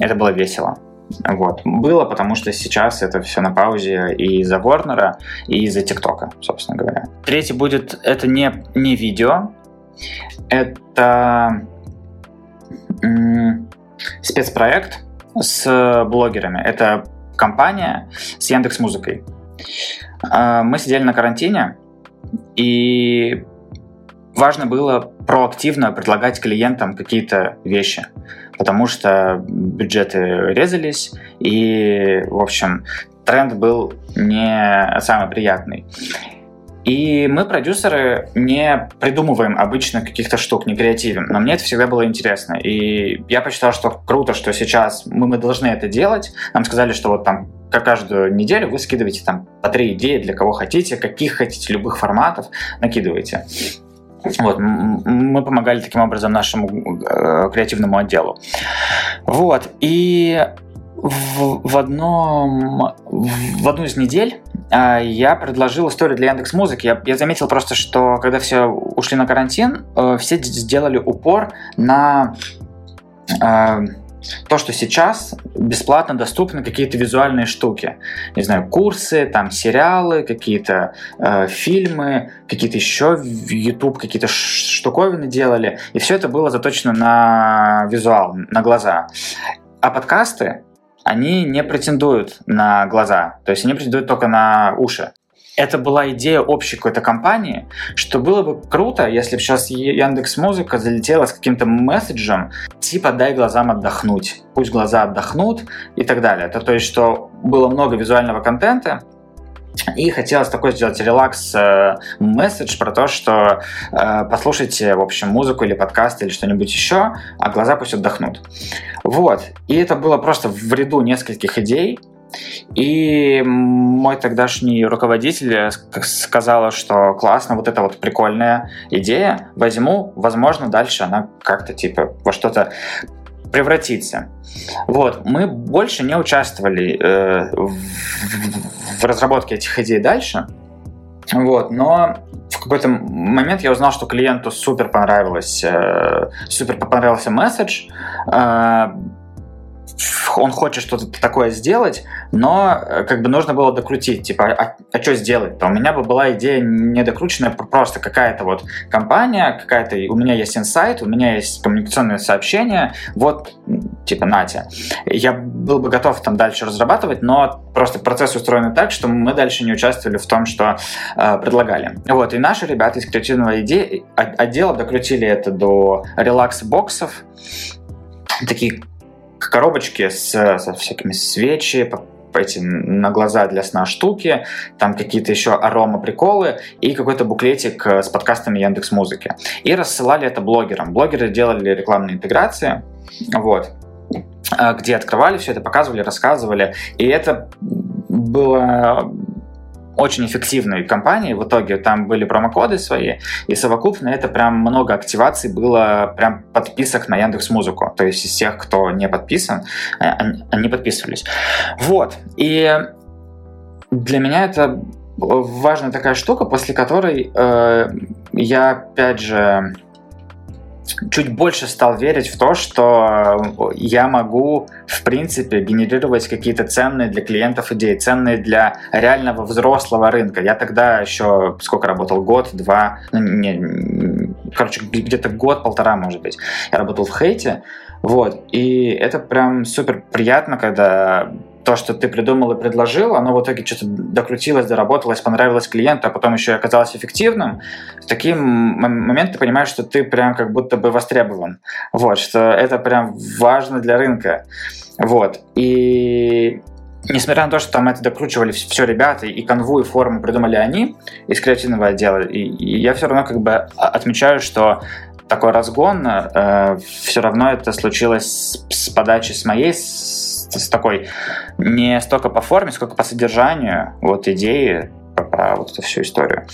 это было весело. Вот. Было, потому что сейчас это все на паузе и из-за Ворнера, и из-за ТикТока, собственно говоря. Третий будет, это не, не видео, это спецпроект с блогерами. Это компания с Яндекс Музыкой. А, мы сидели на карантине, и важно было проактивно предлагать клиентам какие-то вещи, потому что бюджеты резались, и, в общем, тренд был не самый приятный. И мы, продюсеры, не придумываем обычно каких-то штук, не креативим. Но мне это всегда было интересно. И я посчитал, что круто, что сейчас мы, мы должны это делать. Нам сказали, что вот там как каждую неделю вы скидываете там по три идеи для кого хотите, каких хотите, любых форматов, накидываете. Вот, мы помогали таким образом нашему э, креативному отделу. Вот, и в, в, одном, в одну из недель а, я предложил историю для Яндекс Музыки. Я, я заметил просто, что когда все ушли на карантин, э, все сделали упор на э, то, что сейчас бесплатно доступны какие-то визуальные штуки. Не знаю, курсы, там сериалы, какие-то э, фильмы, какие-то еще в YouTube какие-то штуковины делали. И все это было заточено на визуал, на глаза. А подкасты, они не претендуют на глаза, то есть они претендуют только на уши это была идея общей какой-то компании, что было бы круто, если бы сейчас Яндекс Музыка залетела с каким-то месседжем, типа дай глазам отдохнуть, пусть глаза отдохнут и так далее. Это то есть, что было много визуального контента, и хотелось такой сделать релакс э, про то, что э, послушайте, в общем, музыку или подкаст или что-нибудь еще, а глаза пусть отдохнут. Вот. И это было просто в ряду нескольких идей, и мой тогдашний руководитель сказала, что классно, вот это вот прикольная идея, возьму, возможно, дальше она как-то типа во что-то превратится. Вот, мы больше не участвовали э, в, в разработке этих идей дальше, вот, но в какой-то момент я узнал, что клиенту супер понравилось, э, супер понравился месседж, э, он хочет что-то такое сделать, но э, как бы нужно было докрутить, типа, а, а что сделать-то? У меня бы была идея недокрученная, просто какая-то вот компания, какая-то, у меня есть инсайт, у меня есть коммуникационное сообщение, вот, типа, Натя. Я был бы готов там дальше разрабатывать, но просто процесс устроен так, что мы дальше не участвовали в том, что э, предлагали. Вот, и наши ребята из креативного идеи, отдела докрутили это до релакс-боксов, такие коробочки с, со всякими свечи, эти на глаза для сна штуки, там какие-то еще арома приколы и какой-то буклетик э, с подкастами Яндекс Музыки. И рассылали это блогерам. Блогеры делали рекламные интеграции, вот, э, где открывали все это, показывали, рассказывали. И это было очень эффективной компании. В итоге там были промокоды свои, и совокупно это прям много активаций было прям подписок на Яндекс Музыку. То есть из тех, кто не подписан, э, они подписывались. Вот. И для меня это важная такая штука, после которой э, я опять же чуть больше стал верить в то, что я могу, в принципе, генерировать какие-то ценные для клиентов идеи, ценные для реального взрослого рынка. Я тогда еще сколько работал? Год, два, ну, не, короче, где-то год-полтора, может быть. Я работал в хейте, вот, и это прям супер приятно, когда то, что ты придумал и предложил, оно в итоге что-то докрутилось, доработалось, понравилось клиенту, а потом еще и оказалось эффективным, в такие моменты ты понимаешь, что ты прям как будто бы востребован. Вот, что это прям важно для рынка. Вот. И несмотря на то, что там это докручивали все ребята, и канву, и форму придумали они из креативного отдела, и, и я все равно как бы отмечаю, что такой разгон, э, все равно это случилось с, с подачи с моей такой не столько по форме, сколько по содержанию вот идеи про вот эту всю историю.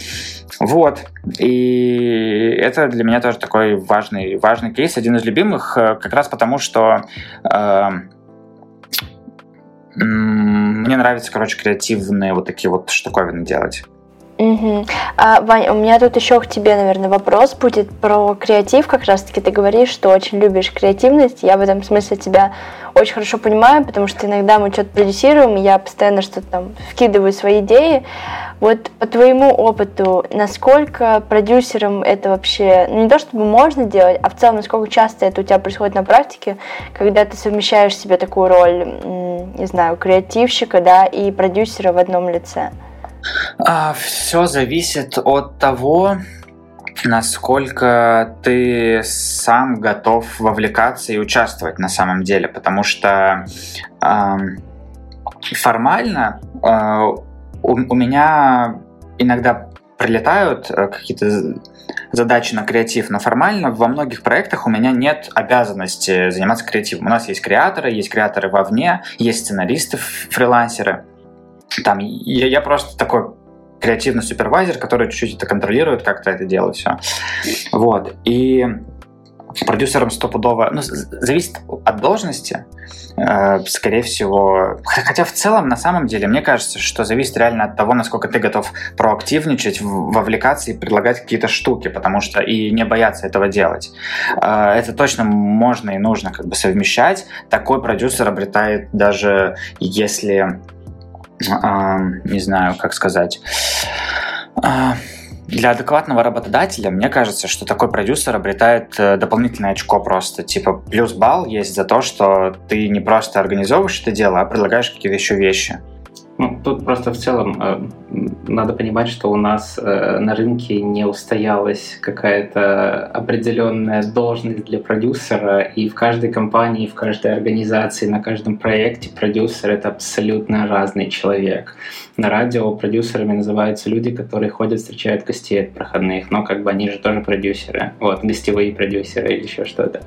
Вот. И это для меня тоже такой важный, важный кейс, один из любимых, э, как раз потому, что э, мне нравится, короче, креативные вот такие вот штуковины делать. Угу. А, Вань, у меня тут еще к тебе, наверное, вопрос будет про креатив. Как раз-таки ты говоришь, что очень любишь креативность. Я в этом смысле тебя очень хорошо понимаю, потому что иногда мы что-то продюсируем, я постоянно что-то там вкидываю свои идеи. Вот по твоему опыту, насколько продюсерам это вообще, ну не то чтобы можно делать, а в целом, насколько часто это у тебя происходит на практике, когда ты совмещаешь себе такую роль, не знаю, креативщика, да, и продюсера в одном лице? А, все зависит от того, насколько ты сам готов вовлекаться и участвовать на самом деле, потому что э, формально э, у, у меня иногда прилетают э, какие-то задачи на креатив, но формально во многих проектах у меня нет обязанности заниматься креативом. У нас есть креаторы, есть креаторы вовне, есть сценаристы, фрилансеры. Там, я, я просто такой креативный супервайзер, который чуть-чуть это контролирует, как-то это делать все. Вот. И продюсером стопудово, ну, зависит от должности, э, скорее всего. Хотя в целом, на самом деле, мне кажется, что зависит реально от того, насколько ты готов проактивничать, вовлекаться и предлагать какие-то штуки, потому что и не бояться этого делать. Э, это точно можно и нужно как бы совмещать. Такой продюсер обретает даже если, э, не знаю, как сказать, для адекватного работодателя, мне кажется, что такой продюсер обретает э, дополнительное очко просто. Типа плюс балл есть за то, что ты не просто организовываешь это дело, а предлагаешь какие-то еще вещи. Ну, тут просто в целом э, надо понимать, что у нас э, на рынке не устоялась какая-то определенная должность для продюсера, и в каждой компании, в каждой организации, на каждом проекте продюсер — это абсолютно разный человек. На радио продюсерами называются люди, которые ходят, встречают гостей проходных, но как бы они же тоже продюсеры, вот, гостевые продюсеры или еще что-то.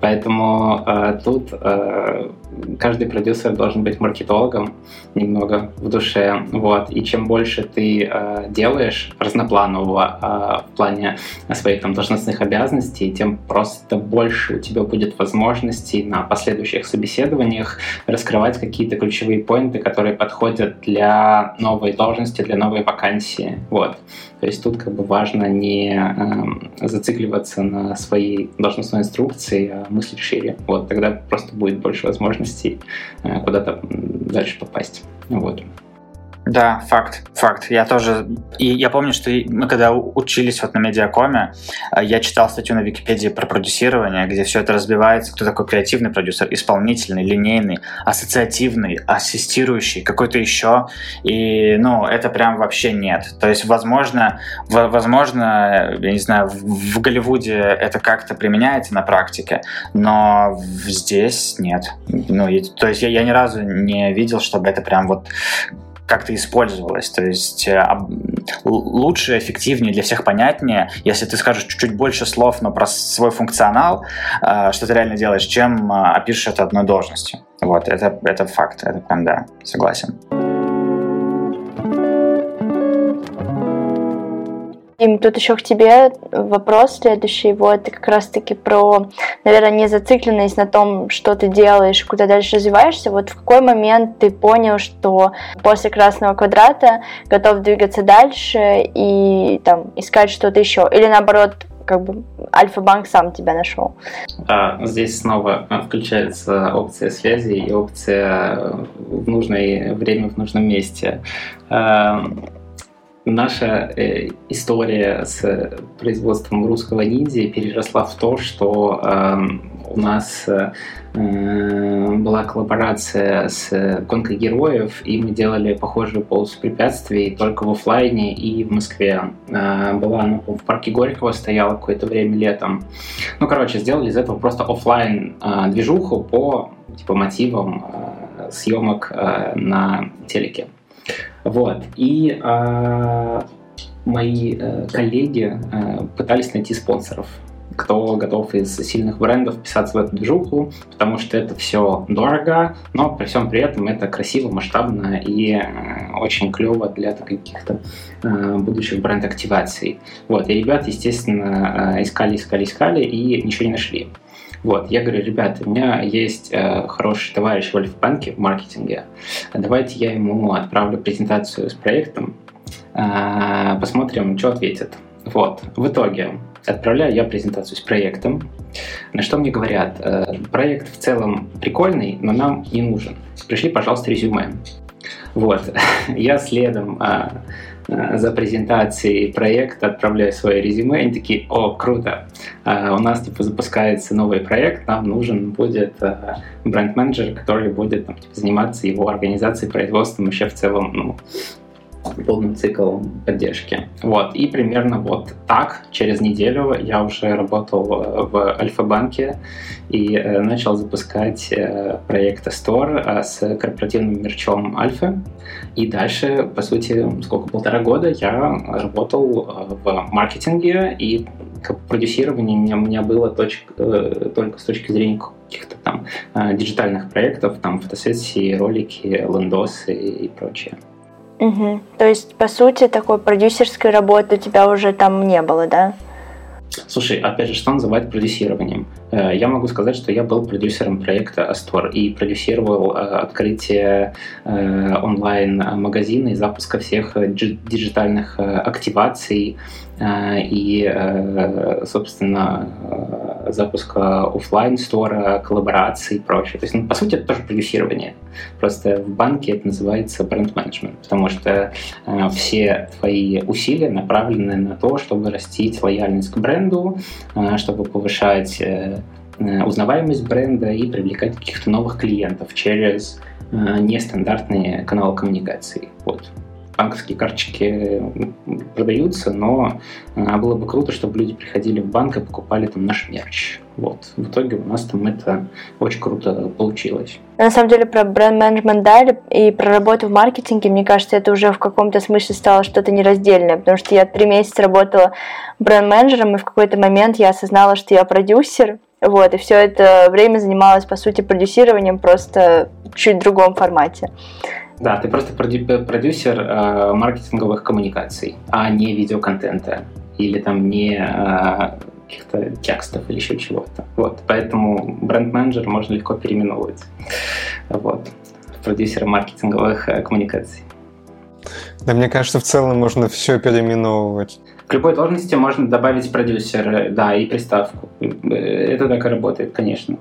Поэтому э, тут э, каждый продюсер должен быть маркетологом немного в душе, вот, и чем больше ты э, делаешь разнопланового э, в плане своих там должностных обязанностей, тем просто больше у тебя будет возможностей на последующих собеседованиях раскрывать какие-то ключевые поинты, которые подходят для новой должности, для новой вакансии, вот. То есть тут как бы важно не э, зацикливаться на своей должностной инструкции, а мыслить шире. Вот, тогда просто будет больше возможностей э, куда-то дальше попасть. Вот. Да, факт, факт. Я тоже... И я помню, что мы когда учились вот на медиакоме, э, я читал статью на Википедии про продюсирование, где все это разбивается, кто такой креативный продюсер, исполнительный, линейный, ассоциативный, ассистирующий, какой-то еще. И, ну, это прям вообще нет. То есть, возможно, возможно, я не знаю, в Голливуде это как-то применяется на практике, но здесь нет. Ну, и, то есть я, я ни разу не видел, чтобы это прям вот как-то использовалось. То есть э, лучше, эффективнее, для всех понятнее, если ты скажешь чуть-чуть больше слов, но про свой функционал, э, что ты реально делаешь, чем э, опишешь это одной должностью. Вот, это, это факт, это прям да, согласен. Дим, тут еще к тебе вопрос следующий. Вот как раз-таки про, наверное, не зацикленность на том, что ты делаешь, куда дальше развиваешься. Вот в какой момент ты понял, что после красного квадрата готов двигаться дальше и там искать что-то еще? Или наоборот, как бы Альфа-банк сам тебя нашел? А, здесь снова включается опция связи и опция в нужное время, в нужном месте. Наша э, история с производством русского ниндзя переросла в то, что э, у нас э, была коллаборация с гонкой героев, и мы делали похожую полосу препятствий только в офлайне и в Москве. Э, была она в парке Горького, стояла какое-то время летом. Ну, короче, сделали из этого просто офлайн э, движуху по типа мотивам э, съемок э, на телеке. Вот. И э, мои э, коллеги э, пытались найти спонсоров кто готов из сильных брендов писаться в эту движуху, потому что это все дорого, но при всем при этом это красиво, масштабно и э, очень клево для каких-то э, будущих бренд-активаций. Вот, и ребят, естественно, э, искали, искали, искали и ничего не нашли. Вот, я говорю, ребята, у меня есть э, хороший товарищ в Альфа-банке в маркетинге, давайте я ему отправлю презентацию с проектом, э, посмотрим, что ответит. Вот, в итоге отправляю я презентацию с проектом, на что мне говорят, э, проект в целом прикольный, но нам не нужен. Пришли, пожалуйста, резюме. Вот, [LAUGHS] я следом Э, за презентацией проекта, отправляю свое резюме, они такие, о, круто, э, у нас типа запускается новый проект, нам нужен будет э, бренд-менеджер, который будет там, типа, заниматься его организацией, производством, вообще в целом ну, полным циклом поддержки. Вот. И примерно вот так, через неделю я уже работал в Альфа-банке и э, начал запускать э, проект Store э, с корпоративным мерчом Альфа. И дальше, по сути, сколько, полтора года я работал в маркетинге, и продюсирование у меня, у меня было точка, только с точки зрения каких-то там диджитальных проектов, там фотосессии, ролики, лендосы и прочее. Угу. То есть, по сути, такой продюсерской работы у тебя уже там не было, да? Слушай, опять же, что называть продюсированием? Э, я могу сказать, что я был продюсером проекта Астор и продюсировал э, открытие э, онлайн-магазина и запуска всех диджитальных активаций и, собственно, запуска офлайн стора коллабораций и прочее. То есть, ну, по сути, это тоже продюсирование. Просто в банке это называется бренд-менеджмент, потому что все твои усилия направлены на то, чтобы растить лояльность к бренду, чтобы повышать Э, узнаваемость бренда и привлекать каких-то новых клиентов через э, нестандартные каналы коммуникации. Вот. Банковские карточки продаются, но э, было бы круто, чтобы люди приходили в банк и покупали там наш мерч. Вот. В итоге у нас там это очень круто получилось. На самом деле про бренд-менеджмент дали и про работу в маркетинге, мне кажется, это уже в каком-то смысле стало что-то нераздельное, потому что я три месяца работала бренд-менеджером, и в какой-то момент я осознала, что я продюсер, вот, и все это время занималась, по сути, продюсированием, просто чуть в другом формате. Да, ты просто продюсер э, маркетинговых коммуникаций, а не видеоконтента или там не э, каких-то текстов или еще чего-то. Вот, поэтому бренд-менеджер можно легко переименовывать. Вот, продюсера маркетинговых э, коммуникаций. Да, мне кажется, в целом можно все переименовывать. К любой должности можно добавить продюсер, да, и приставку. Это так и работает, конечно.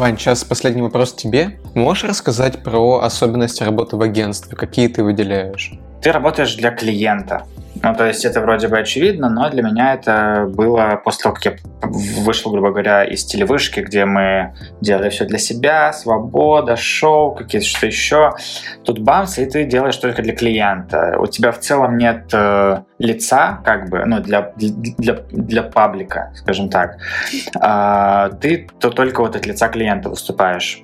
Вань, сейчас последний вопрос тебе. Можешь рассказать про особенности работы в агентстве? Какие ты выделяешь? Ты работаешь для клиента. Ну, то есть это вроде бы очевидно, но для меня это было после того, как я вышел, грубо говоря, из телевышки, где мы делали все для себя, свобода, шоу, какие-то что-то еще. Тут бамс, и ты делаешь только для клиента. У тебя в целом нет э, лица, как бы, ну, для, для, для паблика, скажем так. А, ты то только вот от лица клиента выступаешь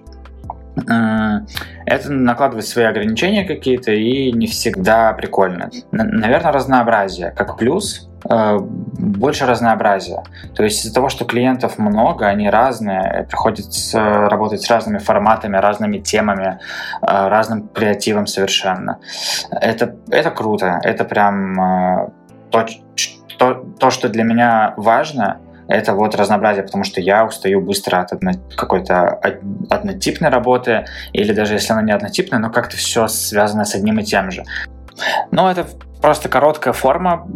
это накладывает свои ограничения какие-то и не всегда прикольно. Наверное, разнообразие как плюс, э, больше разнообразия. То есть из-за того, что клиентов много, они разные, приходится работать с разными форматами, разными темами, э, разным креативом совершенно. Это, это круто, это прям э, то, то, то, что для меня важно, это вот разнообразие, потому что я устаю быстро от одно, какой-то однотипной работы, или даже если она не однотипная, но как-то все связано с одним и тем же. Но это просто короткая форма,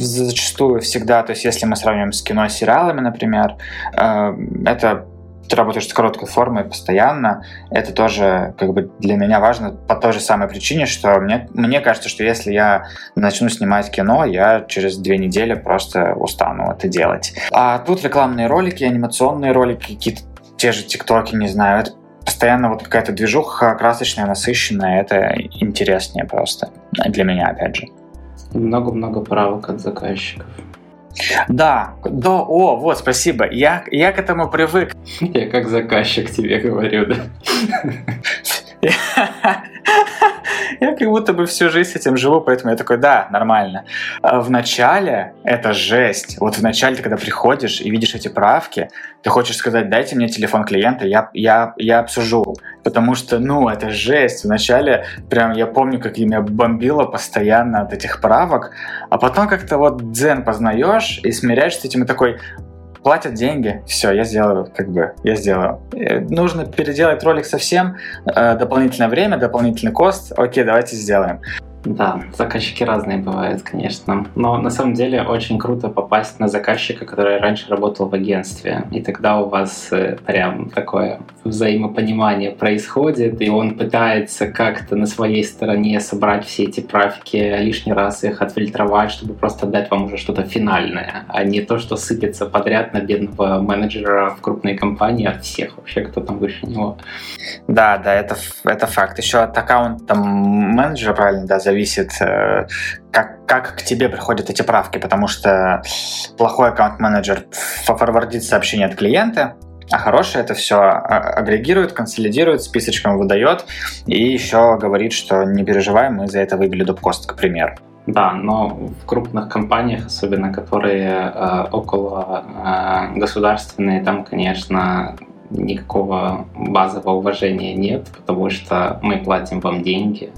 зачастую всегда, то есть если мы сравниваем с кино и сериалами, например, э, это ты работаешь с короткой формой постоянно, это тоже как бы для меня важно по той же самой причине, что мне, мне кажется, что если я начну снимать кино, я через две недели просто устану это делать. А тут рекламные ролики, анимационные ролики, какие-то те же тиктоки, не знаю, это постоянно вот какая-то движуха красочная, насыщенная, это интереснее просто для меня, опять же. Много-много правок от заказчиков. Да, да, о, вот, спасибо. Я, я к этому привык. Я как заказчик тебе говорю, да. [LAUGHS] [LAUGHS] Я как будто бы всю жизнь с этим живу, поэтому я такой, да, нормально. А в начале это жесть. Вот в начале, когда приходишь и видишь эти правки, ты хочешь сказать, дайте мне телефон клиента, я, я, я обсужу. Потому что, ну, это жесть. Вначале прям я помню, как меня бомбило постоянно от этих правок, а потом как-то вот дзен познаешь и смиряешься с этим и такой, платят деньги, все, я сделаю, как бы, я сделаю. Э, нужно переделать ролик совсем, э, дополнительное время, дополнительный кост, окей, давайте сделаем. Да, заказчики разные бывают, конечно. Но на самом деле очень круто попасть на заказчика, который раньше работал в агентстве. И тогда у вас э, прям такое взаимопонимание происходит, и он пытается как-то на своей стороне собрать все эти правки, лишний раз их отфильтровать, чтобы просто дать вам уже что-то финальное, а не то, что сыпется подряд на бедного менеджера в крупной компании от всех вообще, кто там выше него. Да, да, это, это факт. Еще от аккаунта менеджера, правильно, да, зависит, э, как, как к тебе приходят эти правки, потому что плохой аккаунт-менеджер форвардит сообщение от клиента, а хороший это все а, агрегирует, консолидирует, списочком выдает и еще говорит, что не переживай, мы за это выбили доп-кост, к примеру. Да, но в крупных компаниях, особенно которые э, около э, государственные, там, конечно, никакого базового уважения нет, потому что мы платим вам деньги,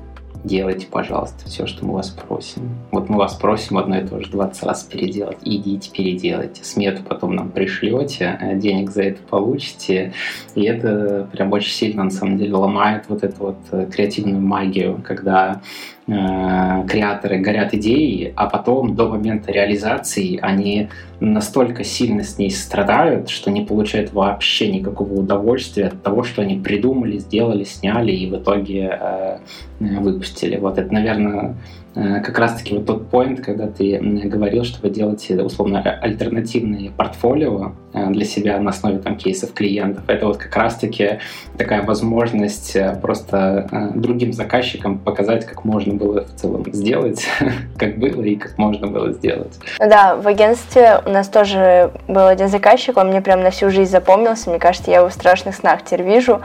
делайте, пожалуйста, все, что мы вас просим. Вот мы вас просим одно и то же 20 раз переделать. Идите, переделайте. Смету потом нам пришлете, э, денег за это получите. И это прям очень сильно, на самом деле, ломает вот эту вот э, креативную магию, когда креаторы горят идеей, а потом до момента реализации они настолько сильно с ней страдают, что не получают вообще никакого удовольствия от того, что они придумали, сделали, сняли и в итоге э, выпустили. Вот это, наверное, Э, как раз-таки вот тот point, когда ты говорил, что вы делаете условно альтернативные портфолио э, для себя на основе там кейсов клиентов. Это вот как раз-таки такая возможность э, просто другим заказчикам показать, как можно было в целом сделать, [LAUGHS] как было и как можно было сделать. Да, в агентстве у нас тоже был один заказчик, он мне прям на всю жизнь запомнился, мне кажется, я его в страшных снах теперь вижу.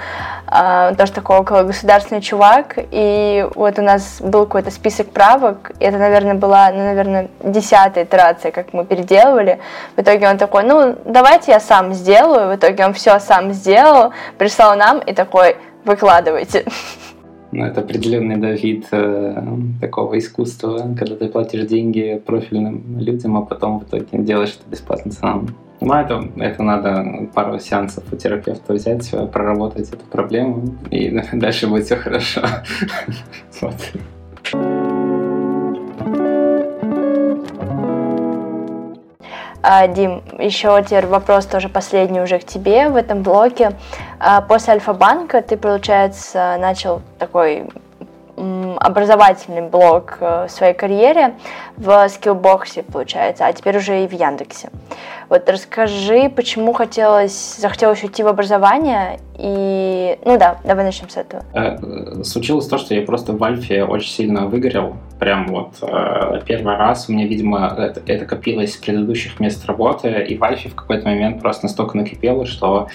А, тоже такой около государственный чувак, и вот у нас был какой-то список прав, ставок. Это, наверное, была, ну, наверное, десятая итерация, как мы переделывали. В итоге он такой, ну, давайте я сам сделаю. В итоге он все сам сделал, прислал нам и такой, выкладывайте. Ну, это определенный да, вид э, такого искусства, когда ты платишь деньги профильным людям, а потом в итоге делаешь это бесплатно сам. Ну, это, это надо пару сеансов у терапевта взять, проработать эту проблему, и [LAUGHS] дальше будет все хорошо. [LAUGHS] Вот. А, Дим, еще теперь вопрос тоже последний уже к тебе в этом блоке. А, после Альфа-банка ты, получается, начал такой образовательный блок э, в своей карьере в скиллбоксе, получается, а теперь уже и в Яндексе. Вот расскажи, почему хотелось, захотелось уйти в образование и... Ну да, давай начнем с этого. Э, случилось то, что я просто в Альфе очень сильно выгорел. Прям вот э, первый раз у меня, видимо, это, это копилось с предыдущих мест работы, и в Альфе в какой-то момент просто настолько накипело, что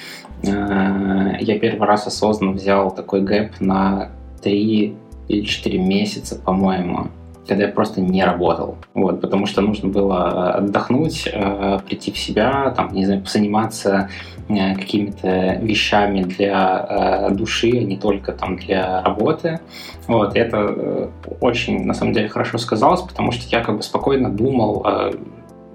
я первый раз осознанно взял такой гэп на три или 4 месяца, по-моему, когда я просто не работал. Вот, потому что нужно было отдохнуть, э, прийти в себя, там, не знаю, заниматься э, какими-то вещами для э, души, а не только там для работы. Вот, это э, очень, на самом деле, хорошо сказалось, потому что я как бы спокойно думал, э,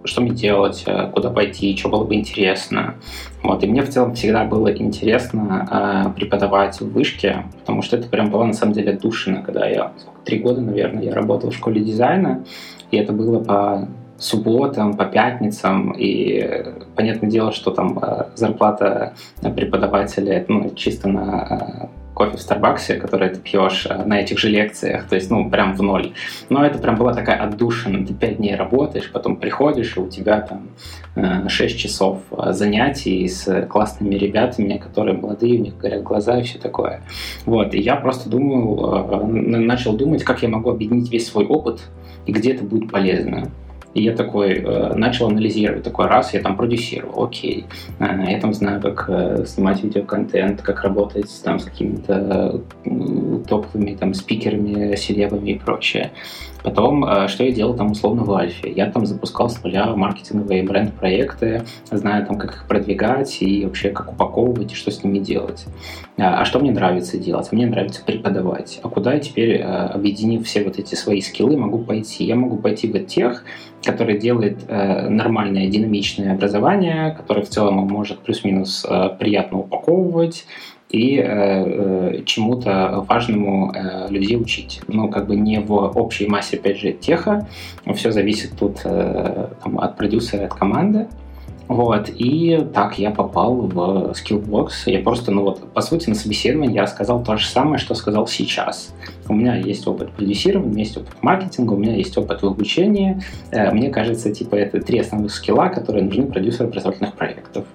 что мне делать, э, куда пойти, что было бы интересно. Вот. И мне в целом всегда было интересно э, преподавать в вышке, потому что это прям было на самом деле душно, когда я три года, наверное, я работал в школе дизайна, и это было по субботам, по пятницам, и понятное дело, что там э, зарплата преподавателя ну, чисто на э, кофе в Старбаксе, который ты пьешь э, на этих же лекциях, то есть, ну, прям в ноль. Но это прям была такая отдушина. Ты пять дней работаешь, потом приходишь, и у тебя там 6 часов занятий с классными ребятами, которые молодые, у них горят глаза и все такое. Вот, и я просто думал, начал думать, как я могу объединить весь свой опыт и где это будет полезно. И я такой э, начал анализировать, такой раз, я там продюсировал, окей, э, я там знаю, как э, снимать видеоконтент, как работать там с какими-то э, топовыми там спикерами, селебами и прочее. Потом, э, что я делал там условно в Альфе? Я там запускал с нуля маркетинговые бренд-проекты, знаю там, как их продвигать и вообще как упаковывать и что с ними делать. А, а что мне нравится делать? Мне нравится преподавать. А куда я теперь, э, объединив все вот эти свои скиллы, могу пойти? Я могу пойти в тех, который делает э, нормальное динамичное образование, которое в целом может плюс-минус приятно упаковывать, и э, э, чему-то важному э, людей учить. Ну, как бы не в общей массе, опять же, теха, все зависит тут э, там, от продюсера, от команды. Вот, и так я попал в Skillbox. Я просто, ну вот, по сути, на собеседовании я сказал то же самое, что сказал сейчас. У меня есть опыт продюсирования, у меня есть опыт маркетинга, у меня есть опыт в обучении. Э, мне кажется, типа, это три основных скилла, которые нужны продюсеру образовательных проектов.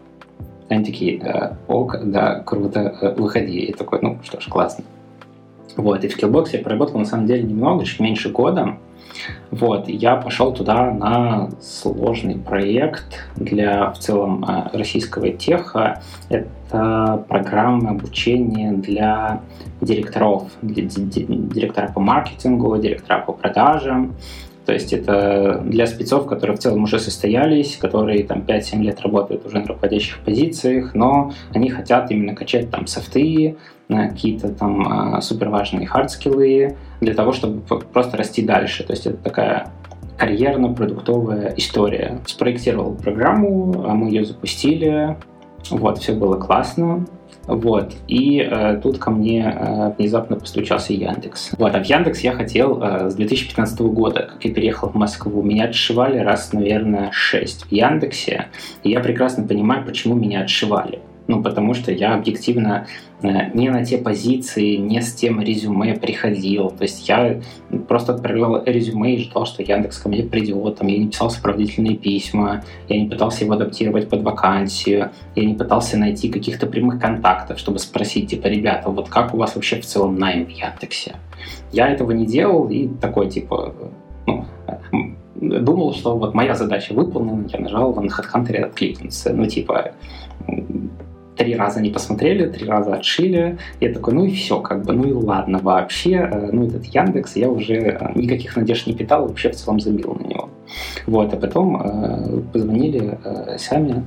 Они такие, «Э, ок, да, круто, э, выходи. И такой, ну что ж, классно. Вот, и в Skillbox я поработал на самом деле немного, чуть меньше года. Вот, я пошел туда на сложный проект для в целом э, российского теха. Это программа обучения для директоров, для директора по маркетингу, директора по продажам. То есть это для спецов, которые в целом уже состоялись, которые там 5-7 лет работают уже на руководящих позициях, но они хотят именно качать там софты, какие-то там а, супер важные хардскиллы, для того, чтобы просто расти дальше. То есть это такая карьерно-продуктовая история. Спроектировал программу, а мы ее запустили, вот, все было классно. Вот. И э, тут ко мне э, внезапно постучался Яндекс. Вот. А в Яндекс я хотел э, с 2015 года, как я переехал в Москву. Меня отшивали раз, наверное, шесть в Яндексе. И я прекрасно понимаю, почему меня отшивали. Ну, потому что я объективно э, не на те позиции, не с тем резюме приходил. То есть я просто отправлял резюме и ждал, что Яндекс ко мне придет. Там я не писал сопроводительные письма, я не пытался его адаптировать под вакансию, я не пытался найти каких-то прямых контактов, чтобы спросить, типа, ребята, вот как у вас вообще в целом найм в Яндексе? Я этого не делал и такой, типа, ну, думал, что вот моя задача выполнена, я нажал на HeadHunter откликнуться. Ну, типа, три раза не посмотрели, три раза отшили. Я такой, ну и все, как бы, ну и ладно вообще. Э, ну, этот Яндекс, я уже э, никаких надежд не питал, вообще в целом забил на него. Вот, а потом э, позвонили э, сами,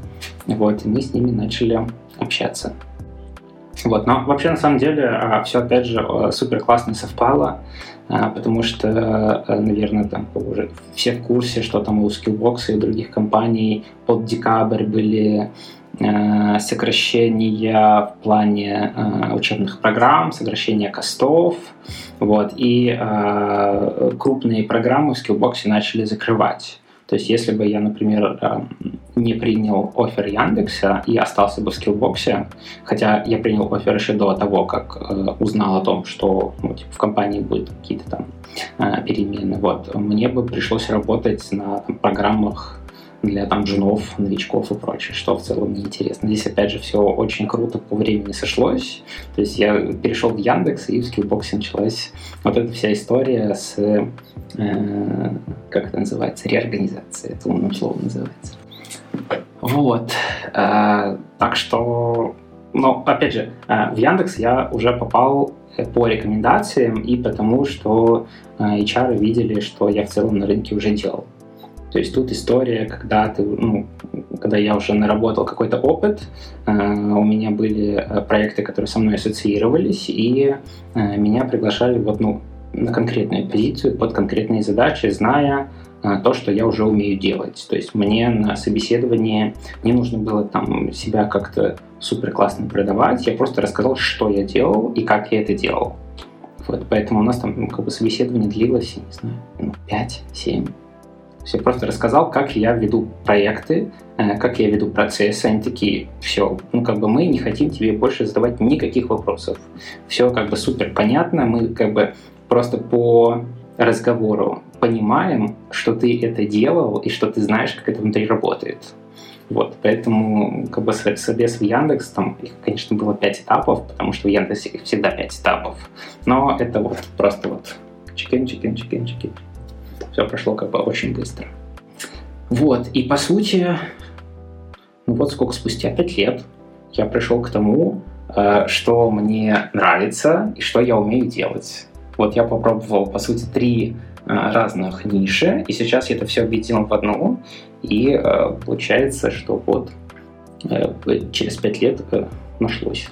вот, и мы с ними начали общаться. Вот, но вообще на самом деле э, все опять же супер классно совпало, потому что, наверное, там уже все в курсе, что там у Skillbox и других компаний под декабрь были Э, сокращения в плане э, учебных программ, сокращения костов, вот, и э, крупные программы в Skillbox начали закрывать. То есть, если бы я, например, э, не принял офер Яндекса и остался бы в Skillbox, хотя я принял офер еще до того, как э, узнал о том, что ну, типа, в компании будут какие-то там э, перемены, вот, мне бы пришлось работать на там, программах для там джунов, новичков и прочее, что в целом неинтересно. Здесь, опять же, все очень круто по времени сошлось. То есть я перешел в Яндекс, и в Skillbox началась вот эта вся история с, э, как это называется, реорганизацией. Это умным словом называется. Вот. Э, так что, ну, опять же, э, в Яндекс я уже попал по рекомендациям и потому, что э, HR видели, что я в целом на рынке уже делал. То есть тут история, когда ты, ну, когда я уже наработал какой-то опыт, э, у меня были э, проекты, которые со мной ассоциировались, и э, меня приглашали вот, ну, на конкретную позицию, под конкретные задачи, зная то, что я уже умею делать. То есть мне на собеседовании не нужно было там себя как-то супер классно продавать, я просто рассказал, что я делал и как я это делал. Вот, поэтому у нас там ну, как бы собеседование длилось, не знаю, ну, 5-7 я просто рассказал, как я веду проекты, э, как я веду процессы. Они такие, все, ну как бы мы не хотим тебе больше задавать никаких вопросов. Все как бы супер понятно, мы как бы просто по разговору понимаем, что ты это делал и что ты знаешь, как это внутри работает. Вот, поэтому как бы собес в Яндекс, там их, конечно, было пять этапов, потому что в Яндексе всегда пять этапов. Но это вот просто вот чекин, чекин, чекин, чекин все прошло как бы очень быстро. Вот, и по сути, ну вот сколько спустя пять лет я пришел к тому, э, что мне нравится и что я умею делать. Вот я попробовал, по сути, три э, разных ниши, и сейчас я это все объединил в одну, и э, получается, что вот через пять лет нашлось.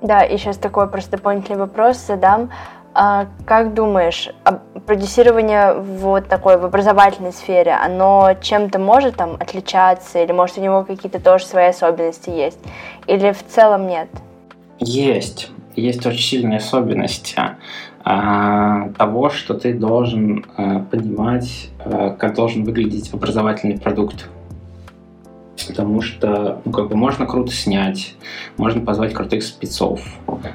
Да, и сейчас такой просто дополнительный вопрос задам. А как думаешь, продюсирование вот такой в образовательной сфере, оно чем-то может там отличаться, или может у него какие-то тоже свои особенности есть, или в целом нет? Есть, есть очень сильные особенности а, того, что ты должен а, понимать, а, как должен выглядеть образовательный продукт потому что ну, как бы можно круто снять, можно позвать крутых спецов,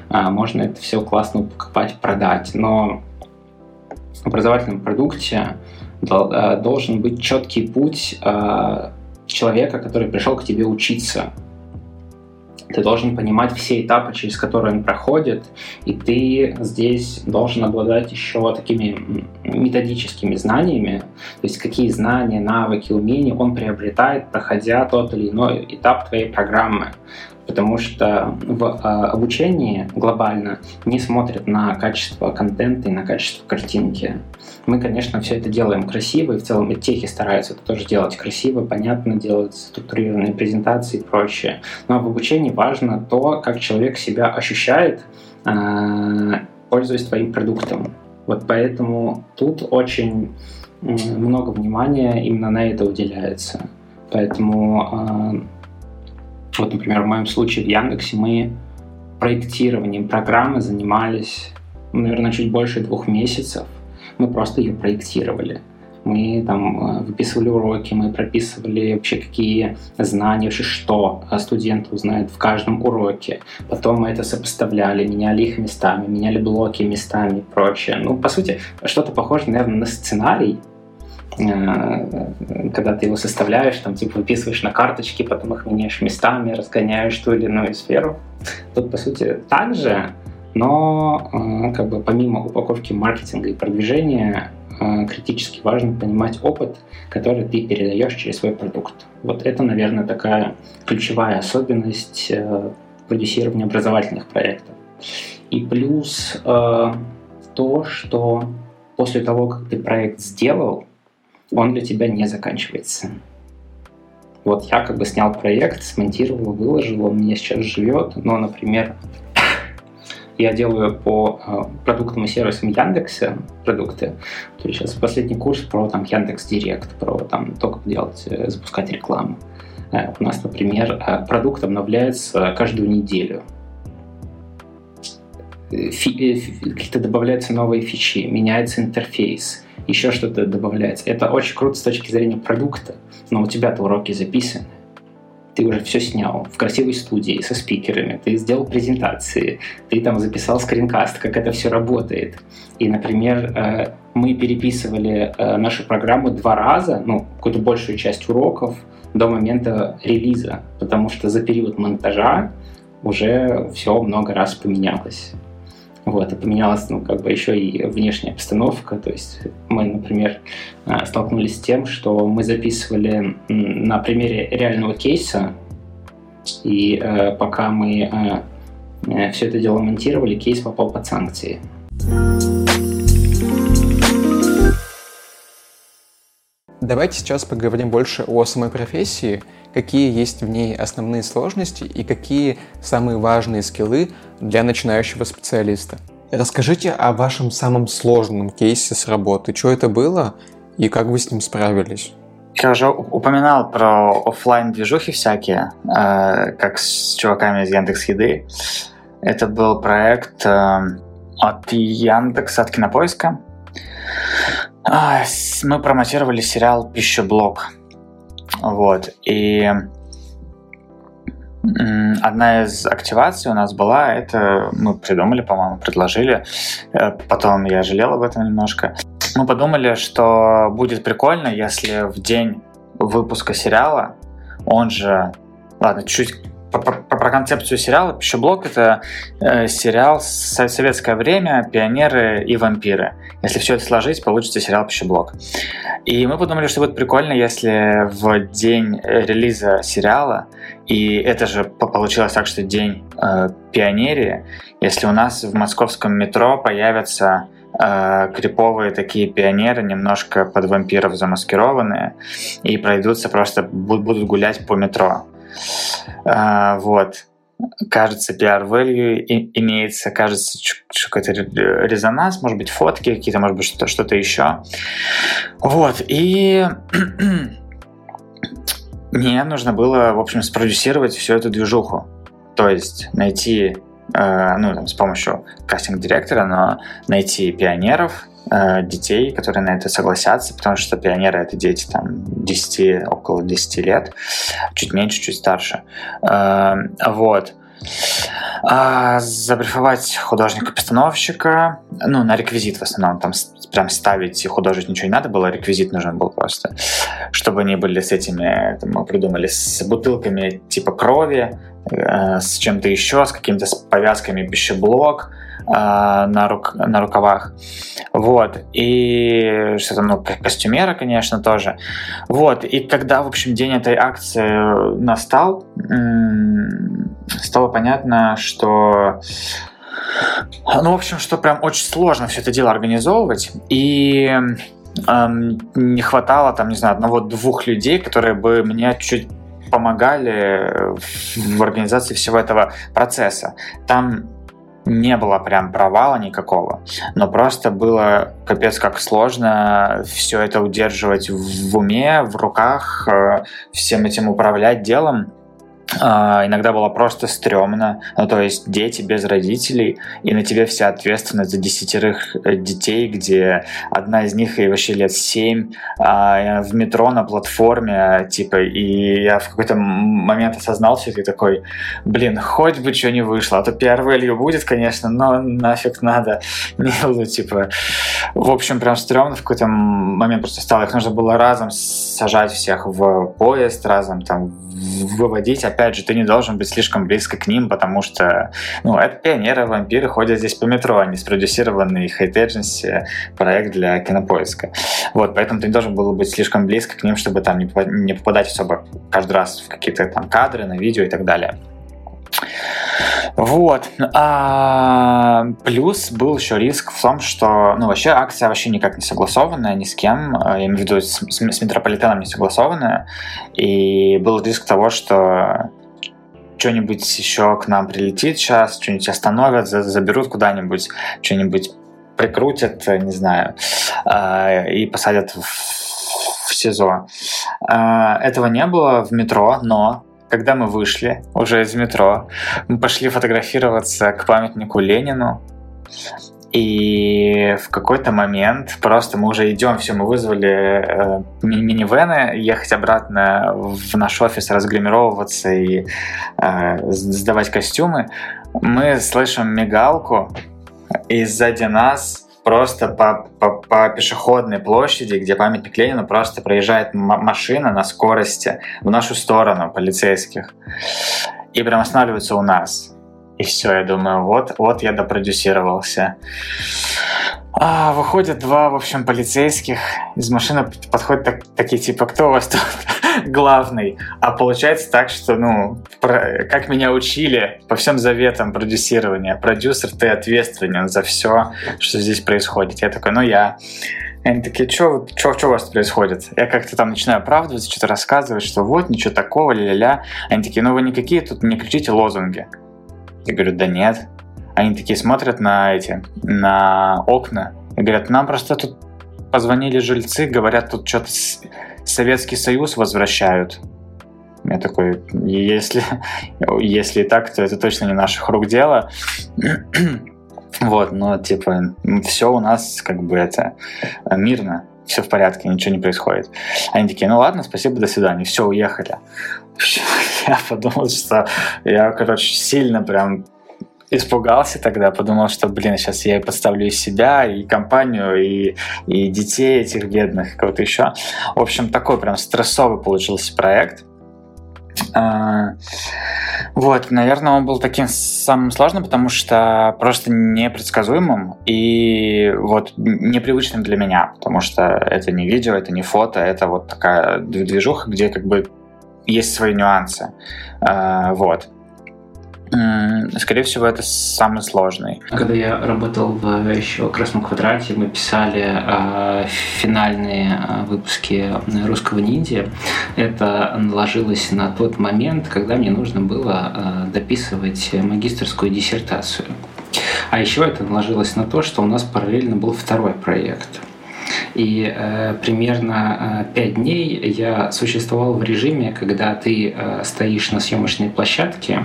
а, можно это все классно упаковать, продать, но в образовательном продукте а, должен быть четкий путь а, человека, который пришел к тебе учиться. Ты должен понимать все этапы, через которые он проходит, и ты здесь должен обладать еще такими методическими знаниями, то есть какие знания, навыки, умения он приобретает, проходя тот или иной этап твоей программы потому что в а, обучении глобально не смотрят на качество контента и на качество картинки. Мы, конечно, все это делаем красиво, и в целом и техи стараются это тоже делать красиво, понятно, делать структурированные презентации и прочее. Но в обучении важно то, как человек себя ощущает, а, пользуясь твоим продуктом. Вот поэтому тут очень много внимания именно на это уделяется. Поэтому, а, вот, например, в моем случае в Яндексе мы проектированием программы занимались, наверное, чуть больше двух месяцев. Мы просто ее проектировали. Мы там а, выписывали уроки, мы прописывали вообще какие знания, вообще что студент узнает в каждом уроке. Потом мы это сопоставляли, меняли их местами, меняли блоки местами и прочее. Ну, по сути, что-то похоже, наверное, на сценарий, Э, когда ты его составляешь, там, типа, выписываешь на карточке, потом их меняешь местами, разгоняешь ту или иную сферу. Тут, по сути, так же, но э, как бы помимо упаковки маркетинга и продвижения, э, критически важно понимать опыт, который ты передаешь через свой продукт. Вот это, наверное, такая ключевая особенность продюсирования образовательных проектов. И плюс то, что после того, как ты проект сделал, он для тебя не заканчивается. Вот я как бы снял проект, смонтировал, выложил, он мне сейчас живет, но, например, я делаю по э, продуктам и сервисам Яндекса продукты. То есть сейчас последний курс про там Яндекс Директ, про там то, как делать, э, запускать рекламу. Э, у нас, например, э, продукт обновляется каждую неделю. Э, фи, э, какие-то добавляются новые фичи, меняется интерфейс еще что-то добавляется. Это очень круто с точки зрения продукта, но у тебя-то уроки записаны. Ты уже все снял в красивой студии со спикерами, ты сделал презентации, ты там записал скринкаст, как это все работает. И, например, э, мы переписывали э, нашу программу два раза, ну, какую-то большую часть уроков до момента релиза, потому что за период монтажа уже все много раз поменялось. Вот, и поменялась, ну, как бы еще и внешняя обстановка. То есть мы, например, э, столкнулись с тем, что мы записывали на примере реального кейса, и э, пока мы э, э, все это дело монтировали, кейс попал под санкции. Давайте сейчас поговорим больше о самой профессии, какие есть в ней основные сложности и какие самые важные скиллы для начинающего специалиста. Расскажите о вашем самом сложном кейсе с работы. Что это было и как вы с ним справились? Я уже упоминал про офлайн движухи всякие, э, как с чуваками из Яндекс Еды. Это был проект э, от Яндекса, от Кинопоиска. А, мы промотировали сериал «Пищеблок». Вот. И Одна из активаций у нас была, это мы придумали, по-моему, предложили, э, потом я жалел об этом немножко. Мы подумали, что будет прикольно, если в день выпуска сериала, он же, ладно, чуть про, концепцию сериала. Пищеблок это э, сериал советское время, пионеры и вампиры. Если все это сложить, получится сериал Пищеблок. И мы подумали, что будет прикольно, если в день релиза сериала, и это же получилось так, что день э, пионерии, если у нас в московском метро появятся э, криповые такие пионеры, немножко под вампиров замаскированные, и пройдутся просто, будут гулять по метро. А, вот. Кажется, PR value имеется, кажется, какой-то резонанс, может быть, фотки какие-то, может быть, что-то, что-то еще. Вот. И [CLEARS THROAT] мне нужно было, в общем, спродюсировать всю эту движуху. То есть найти, э, ну, там, с помощью кастинг-директора, но найти пионеров, детей, которые на это согласятся, потому что пионеры — это дети там 10, около 10 лет, чуть меньше, чуть старше. Э, вот. А, забрифовать художника-постановщика, ну, на реквизит в основном, там прям ставить художить ничего не надо было, реквизит нужен был просто, чтобы они были с этими, мы придумали, с бутылками типа крови, э, с чем-то еще, с какими-то повязками пищеблок, а, на, рук, на рукавах. Вот. И что там, ну, костюмера, конечно, тоже. Вот. И когда, в общем, день этой акции настал, стало понятно, что ну, в общем, что прям очень сложно все это дело организовывать. И эм, не хватало, там, не знаю, одного-двух людей, которые бы мне чуть помогали в организации всего этого процесса. Там не было прям провала никакого, но просто было капец как сложно все это удерживать в уме, в руках, э, всем этим управлять делом. А, иногда было просто стрёмно, ну, то есть дети без родителей, и на тебе вся ответственность за десятерых э, детей, где одна из них и вообще лет семь, а, в метро на платформе, типа, и я в какой-то момент осознал все и такой, блин, хоть бы что не вышло, а то первый будет, конечно, но нафиг надо, [LAUGHS] не, ну, типа, в общем, прям стрёмно в какой-то момент просто стало, их нужно было разом сажать всех в поезд, разом там выводить, опять же, ты не должен быть слишком близко к ним, потому что, ну, это пионеры, вампиры ходят здесь по метро, они спродюсированный Hate Agency проект для кинопоиска. Вот, поэтому ты не должен был быть слишком близко к ним, чтобы там не попадать особо каждый раз в какие-то там кадры на видео и так далее. Вот. А, плюс был еще риск в том, что ну, вообще акция вообще никак не согласованная ни с кем, а, я имею в виду с, с, с метрополитеном не согласованная, и был риск того, что что-нибудь еще к нам прилетит сейчас, что-нибудь остановят, заберут куда-нибудь, что-нибудь прикрутят, не знаю, а, и посадят в, в СИЗО. А, этого не было в метро, но когда мы вышли уже из метро, мы пошли фотографироваться к памятнику Ленину. И в какой-то момент просто мы уже идем, все, мы вызвали э, ми минивены, ехать обратно в наш офис, разгримировываться и э, сдавать костюмы. Мы слышим мигалку, и сзади нас просто по, по, по пешеходной площади, где памятник Ленину, просто проезжает машина на скорости в нашу сторону полицейских. И прям останавливается у нас. И все, я думаю, вот, вот я допродюсировался. А, выходят два, в общем, полицейских. Из машины подходят так, такие, типа, кто у вас тут [LAUGHS] главный? А получается так, что, ну, про, как меня учили по всем заветам продюсирования. Продюсер, ты ответственен за все, что здесь происходит. Я такой, ну, я. Они такие, что у вас происходит? Я как-то там начинаю оправдываться, что-то рассказывать, что вот, ничего такого, ля-ля-ля. Они такие, ну вы никакие тут не кричите лозунги. Я говорю, да нет. Они такие смотрят на эти, на окна и говорят, нам просто тут позвонили жильцы, говорят, тут что-то Советский Союз возвращают. Я такой, если, [LAUGHS] если так, то это точно не наших рук дело. [CLEARS THROAT] вот, но типа все у нас как бы это мирно, все в порядке, ничего не происходит. Они такие, ну ладно, спасибо, до свидания, все, уехали. [LAUGHS] Я подумал, что я, короче, сильно прям испугался тогда, подумал, что, блин, сейчас я подставлю и себя, и компанию, и, и детей этих бедных, кого-то еще. В общем, такой прям стрессовый получился проект. А, вот, наверное, он был таким самым сложным, потому что просто непредсказуемым и вот непривычным для меня, потому что это не видео, это не фото, это вот такая движуха, где как бы есть свои нюансы. А, вот. Скорее всего, это самый сложный. Когда я работал в еще Красном квадрате, мы писали э, финальные э, выпуски русского ниндзя. Это наложилось на тот момент, когда мне нужно было э, дописывать магистрскую диссертацию. А еще это наложилось на то, что у нас параллельно был второй проект. И э, примерно э, 5 дней я существовал в режиме, когда ты э, стоишь на съемочной площадке,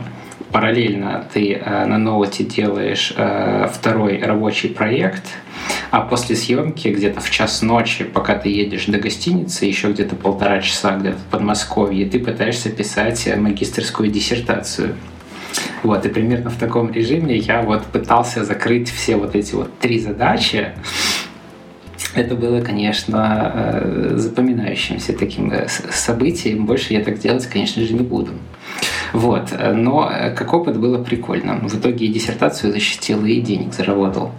параллельно ты э, на ноуте делаешь э, второй рабочий проект, а после съемки где-то в час ночи, пока ты едешь до гостиницы, еще где-то полтора часа где-то в Подмосковье, ты пытаешься писать магистрскую диссертацию. Вот, и примерно в таком режиме я вот пытался закрыть все вот эти вот три задачи. Это было, конечно, э, запоминающимся таким событием. Больше я так делать, конечно же, не буду. Вот. Но э, как опыт было прикольно. В итоге и диссертацию защитил, и денег заработал.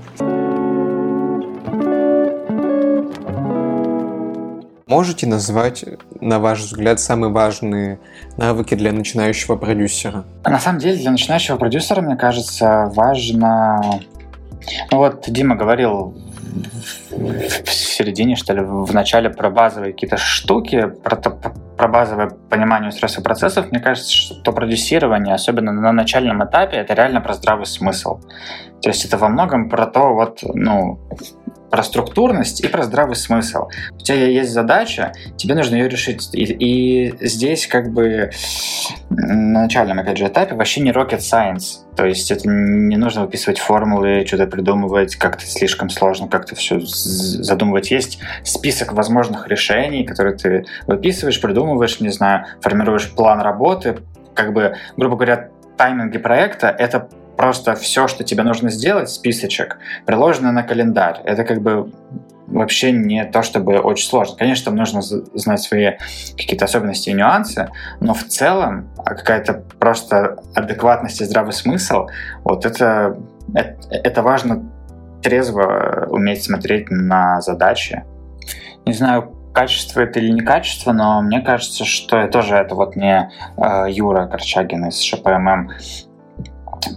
Можете назвать, на ваш взгляд, самые важные навыки для начинающего продюсера? На самом деле, для начинающего продюсера, мне кажется, важно... Ну вот Дима говорил в середине, что ли, в начале про базовые какие-то штуки, про, про базовое понимание устройства процессов, мне кажется, что продюсирование, особенно на начальном этапе, это реально про здравый смысл. То есть это во многом про то, вот, ну, про структурность и про здравый смысл. У тебя есть задача, тебе нужно ее решить. И, и здесь как бы на начальном, опять же, этапе вообще не rocket science. То есть это не нужно выписывать формулы, что-то придумывать, как-то слишком сложно, как-то все задумывать. Есть список возможных решений, которые ты выписываешь, придумываешь, не знаю, формируешь план работы. Как бы, грубо говоря, тайминги проекта — это просто все, что тебе нужно сделать, списочек, приложено на календарь. Это как бы вообще не то, чтобы очень сложно. Конечно, там нужно знать свои какие-то особенности и нюансы, но в целом а какая-то просто адекватность и здравый смысл, вот это, это, это важно трезво уметь смотреть на задачи. Не знаю, качество это или не качество, но мне кажется, что тоже это вот не э, Юра Корчагин из ШПММ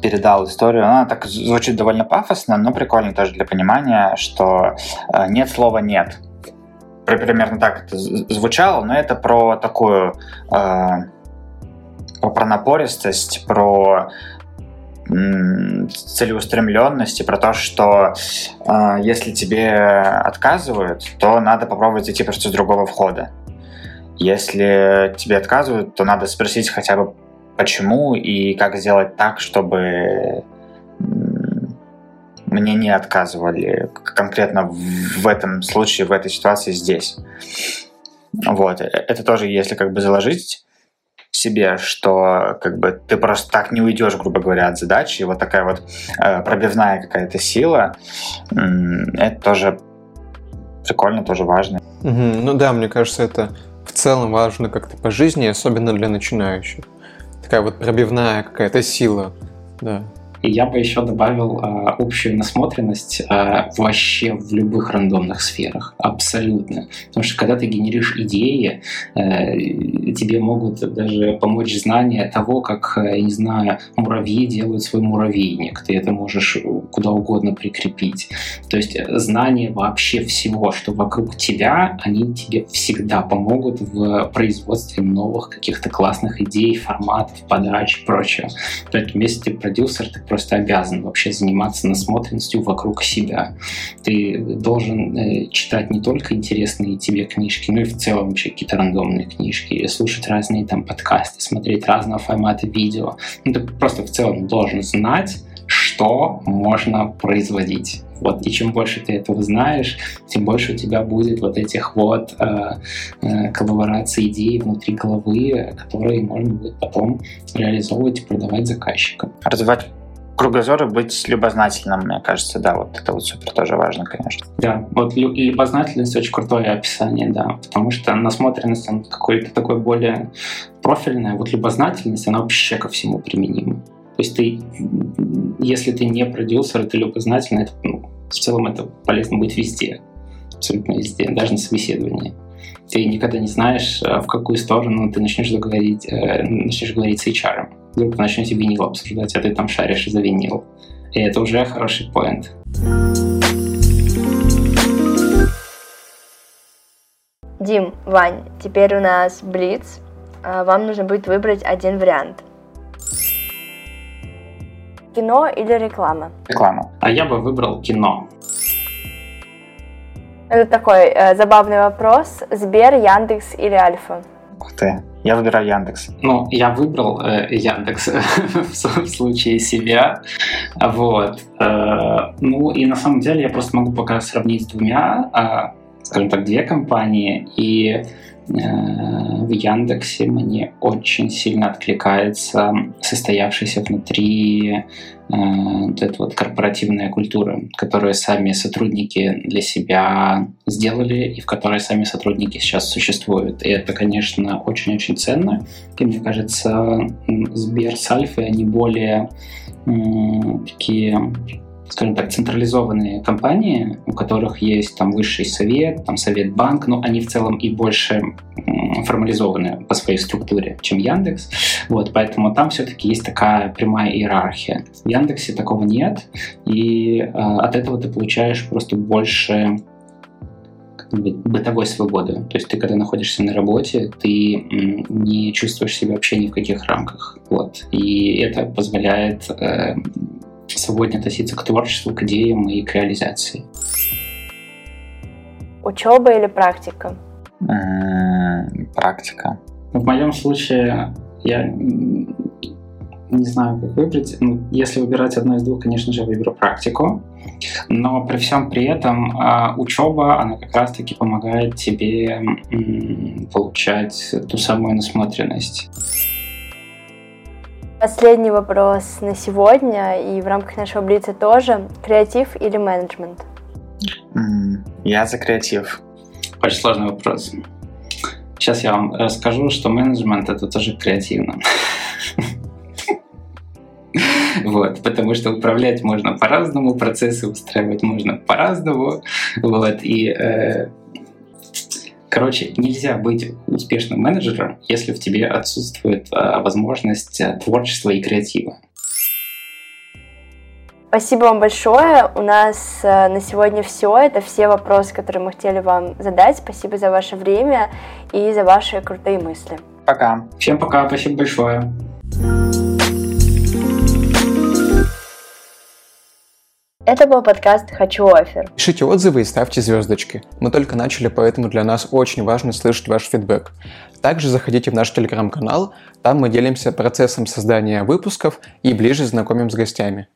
передал историю. Она так звучит довольно пафосно, но прикольно тоже для понимания, что э, нет слова «нет». Примерно так это звучало, но это про такую э, про напористость, про целеустремленность и про то, что э, если тебе отказывают, то надо попробовать идти просто с другого входа. Если тебе отказывают, то надо спросить хотя бы почему и как сделать так, чтобы мне не отказывали конкретно в этом случае, в этой ситуации здесь. Вот. Э, это тоже, если как бы заложить себе, что как бы ты просто так не уйдешь, грубо говоря, от задачи, и вот такая вот э, пробивная какая-то сила, э, это тоже прикольно, тоже важно. Угу. Ну да, мне кажется, это в целом важно как-то по жизни, особенно для начинающих такая вот пробивная какая-то сила, да. И я бы еще добавил э, общую насмотренность э, вообще в любых рандомных сферах. Абсолютно. Потому что когда ты генеришь идеи, э, тебе могут даже помочь знания того, как, э, я не знаю, муравьи делают свой муравейник. Ты это можешь куда угодно прикрепить. То есть знания вообще всего, что вокруг тебя, они тебе всегда помогут в производстве новых каких-то классных идей, форматов, подач и прочего. Поэтому если ты продюсер, ты просто обязан вообще заниматься насмотренностью вокруг себя. Ты должен э, читать не только интересные тебе книжки, но и в целом вообще какие-то рандомные книжки, слушать разные там подкасты, смотреть разного формата видео. Ну, ты просто в целом должен знать, что можно производить. Вот, и чем больше ты этого знаешь, тем больше у тебя будет вот этих вот э, э, коллабораций идей внутри головы, которые можно будет потом реализовывать и продавать заказчикам. Развивать кругозора быть любознательным, мне кажется, да, вот это вот супер тоже важно, конечно. Да, вот любознательность очень крутое описание, да, потому что насмотренность, она какой-то такой более профильная, вот любознательность, она вообще ко всему применима. То есть ты, если ты не продюсер, ты любознательный, это, ну, в целом это полезно будет везде, абсолютно везде, даже на собеседовании ты никогда не знаешь, э, в какую сторону ты начнешь говорить, э, начнешь говорить с HR. Вдруг начнете винил обсуждать, а ты там шаришь за винил. И это уже хороший поинт. Дим, Вань, теперь у нас Блиц. А, вам нужно будет выбрать один вариант. Кино или реклама? Реклама. А я бы выбрал кино. Это такой э, забавный вопрос. Сбер, Яндекс или Альфа? Ух ты, я выбираю Яндекс. Ну, я выбрал э, Яндекс [LAUGHS] в случае себя. Вот. Э, ну, и на самом деле я просто могу пока сравнить с двумя, э, скажем так, две компании. И в Яндексе мне очень сильно откликается состоявшийся внутри Э, вот эта вот корпоративная культура, которую сами сотрудники для себя сделали и в которой сами сотрудники сейчас существуют. И это, конечно, очень-очень ценно. И мне кажется, Сбер с Альфой, они более такие скажем так, централизованные компании, у которых есть там высший совет, там совет банк, но они в целом и больше формализованы по своей структуре, чем Яндекс. Вот, поэтому там все-таки есть такая прямая иерархия. В Яндексе такого нет, и э, от этого ты получаешь просто больше бытовой свободы. То есть ты, когда находишься на работе, ты не чувствуешь себя вообще ни в каких рамках. Вот. И это позволяет э, свободнее относиться к творчеству, к идеям и к реализации. Учеба или практика? Практика. В моем случае я не знаю, как выбрать. Ну, если выбирать одно из двух, конечно же, выберу практику. Но при всем при этом э, учеба, она как раз-таки помогает тебе э, получать ту самую насмотренность. Последний вопрос на сегодня и в рамках нашего Блица тоже. Креатив или менеджмент? Я за креатив. Очень сложный вопрос. Сейчас я вам расскажу, что менеджмент это тоже креативно. [LAUGHS] Вот, потому что управлять можно по-разному, процессы устраивать можно по-разному. Вот, и э, Короче, нельзя быть успешным менеджером, если в тебе отсутствует э, возможность э, творчества и креатива. Спасибо вам большое. У нас э, на сегодня все. Это все вопросы, которые мы хотели вам задать. Спасибо за ваше время и за ваши крутые мысли. Пока. Всем пока. Спасибо большое. Это был подкаст «Хочу офер». Пишите отзывы и ставьте звездочки. Мы только начали, поэтому для нас очень важно слышать ваш фидбэк. Также заходите в наш телеграм-канал, там мы делимся процессом создания выпусков и ближе знакомим с гостями.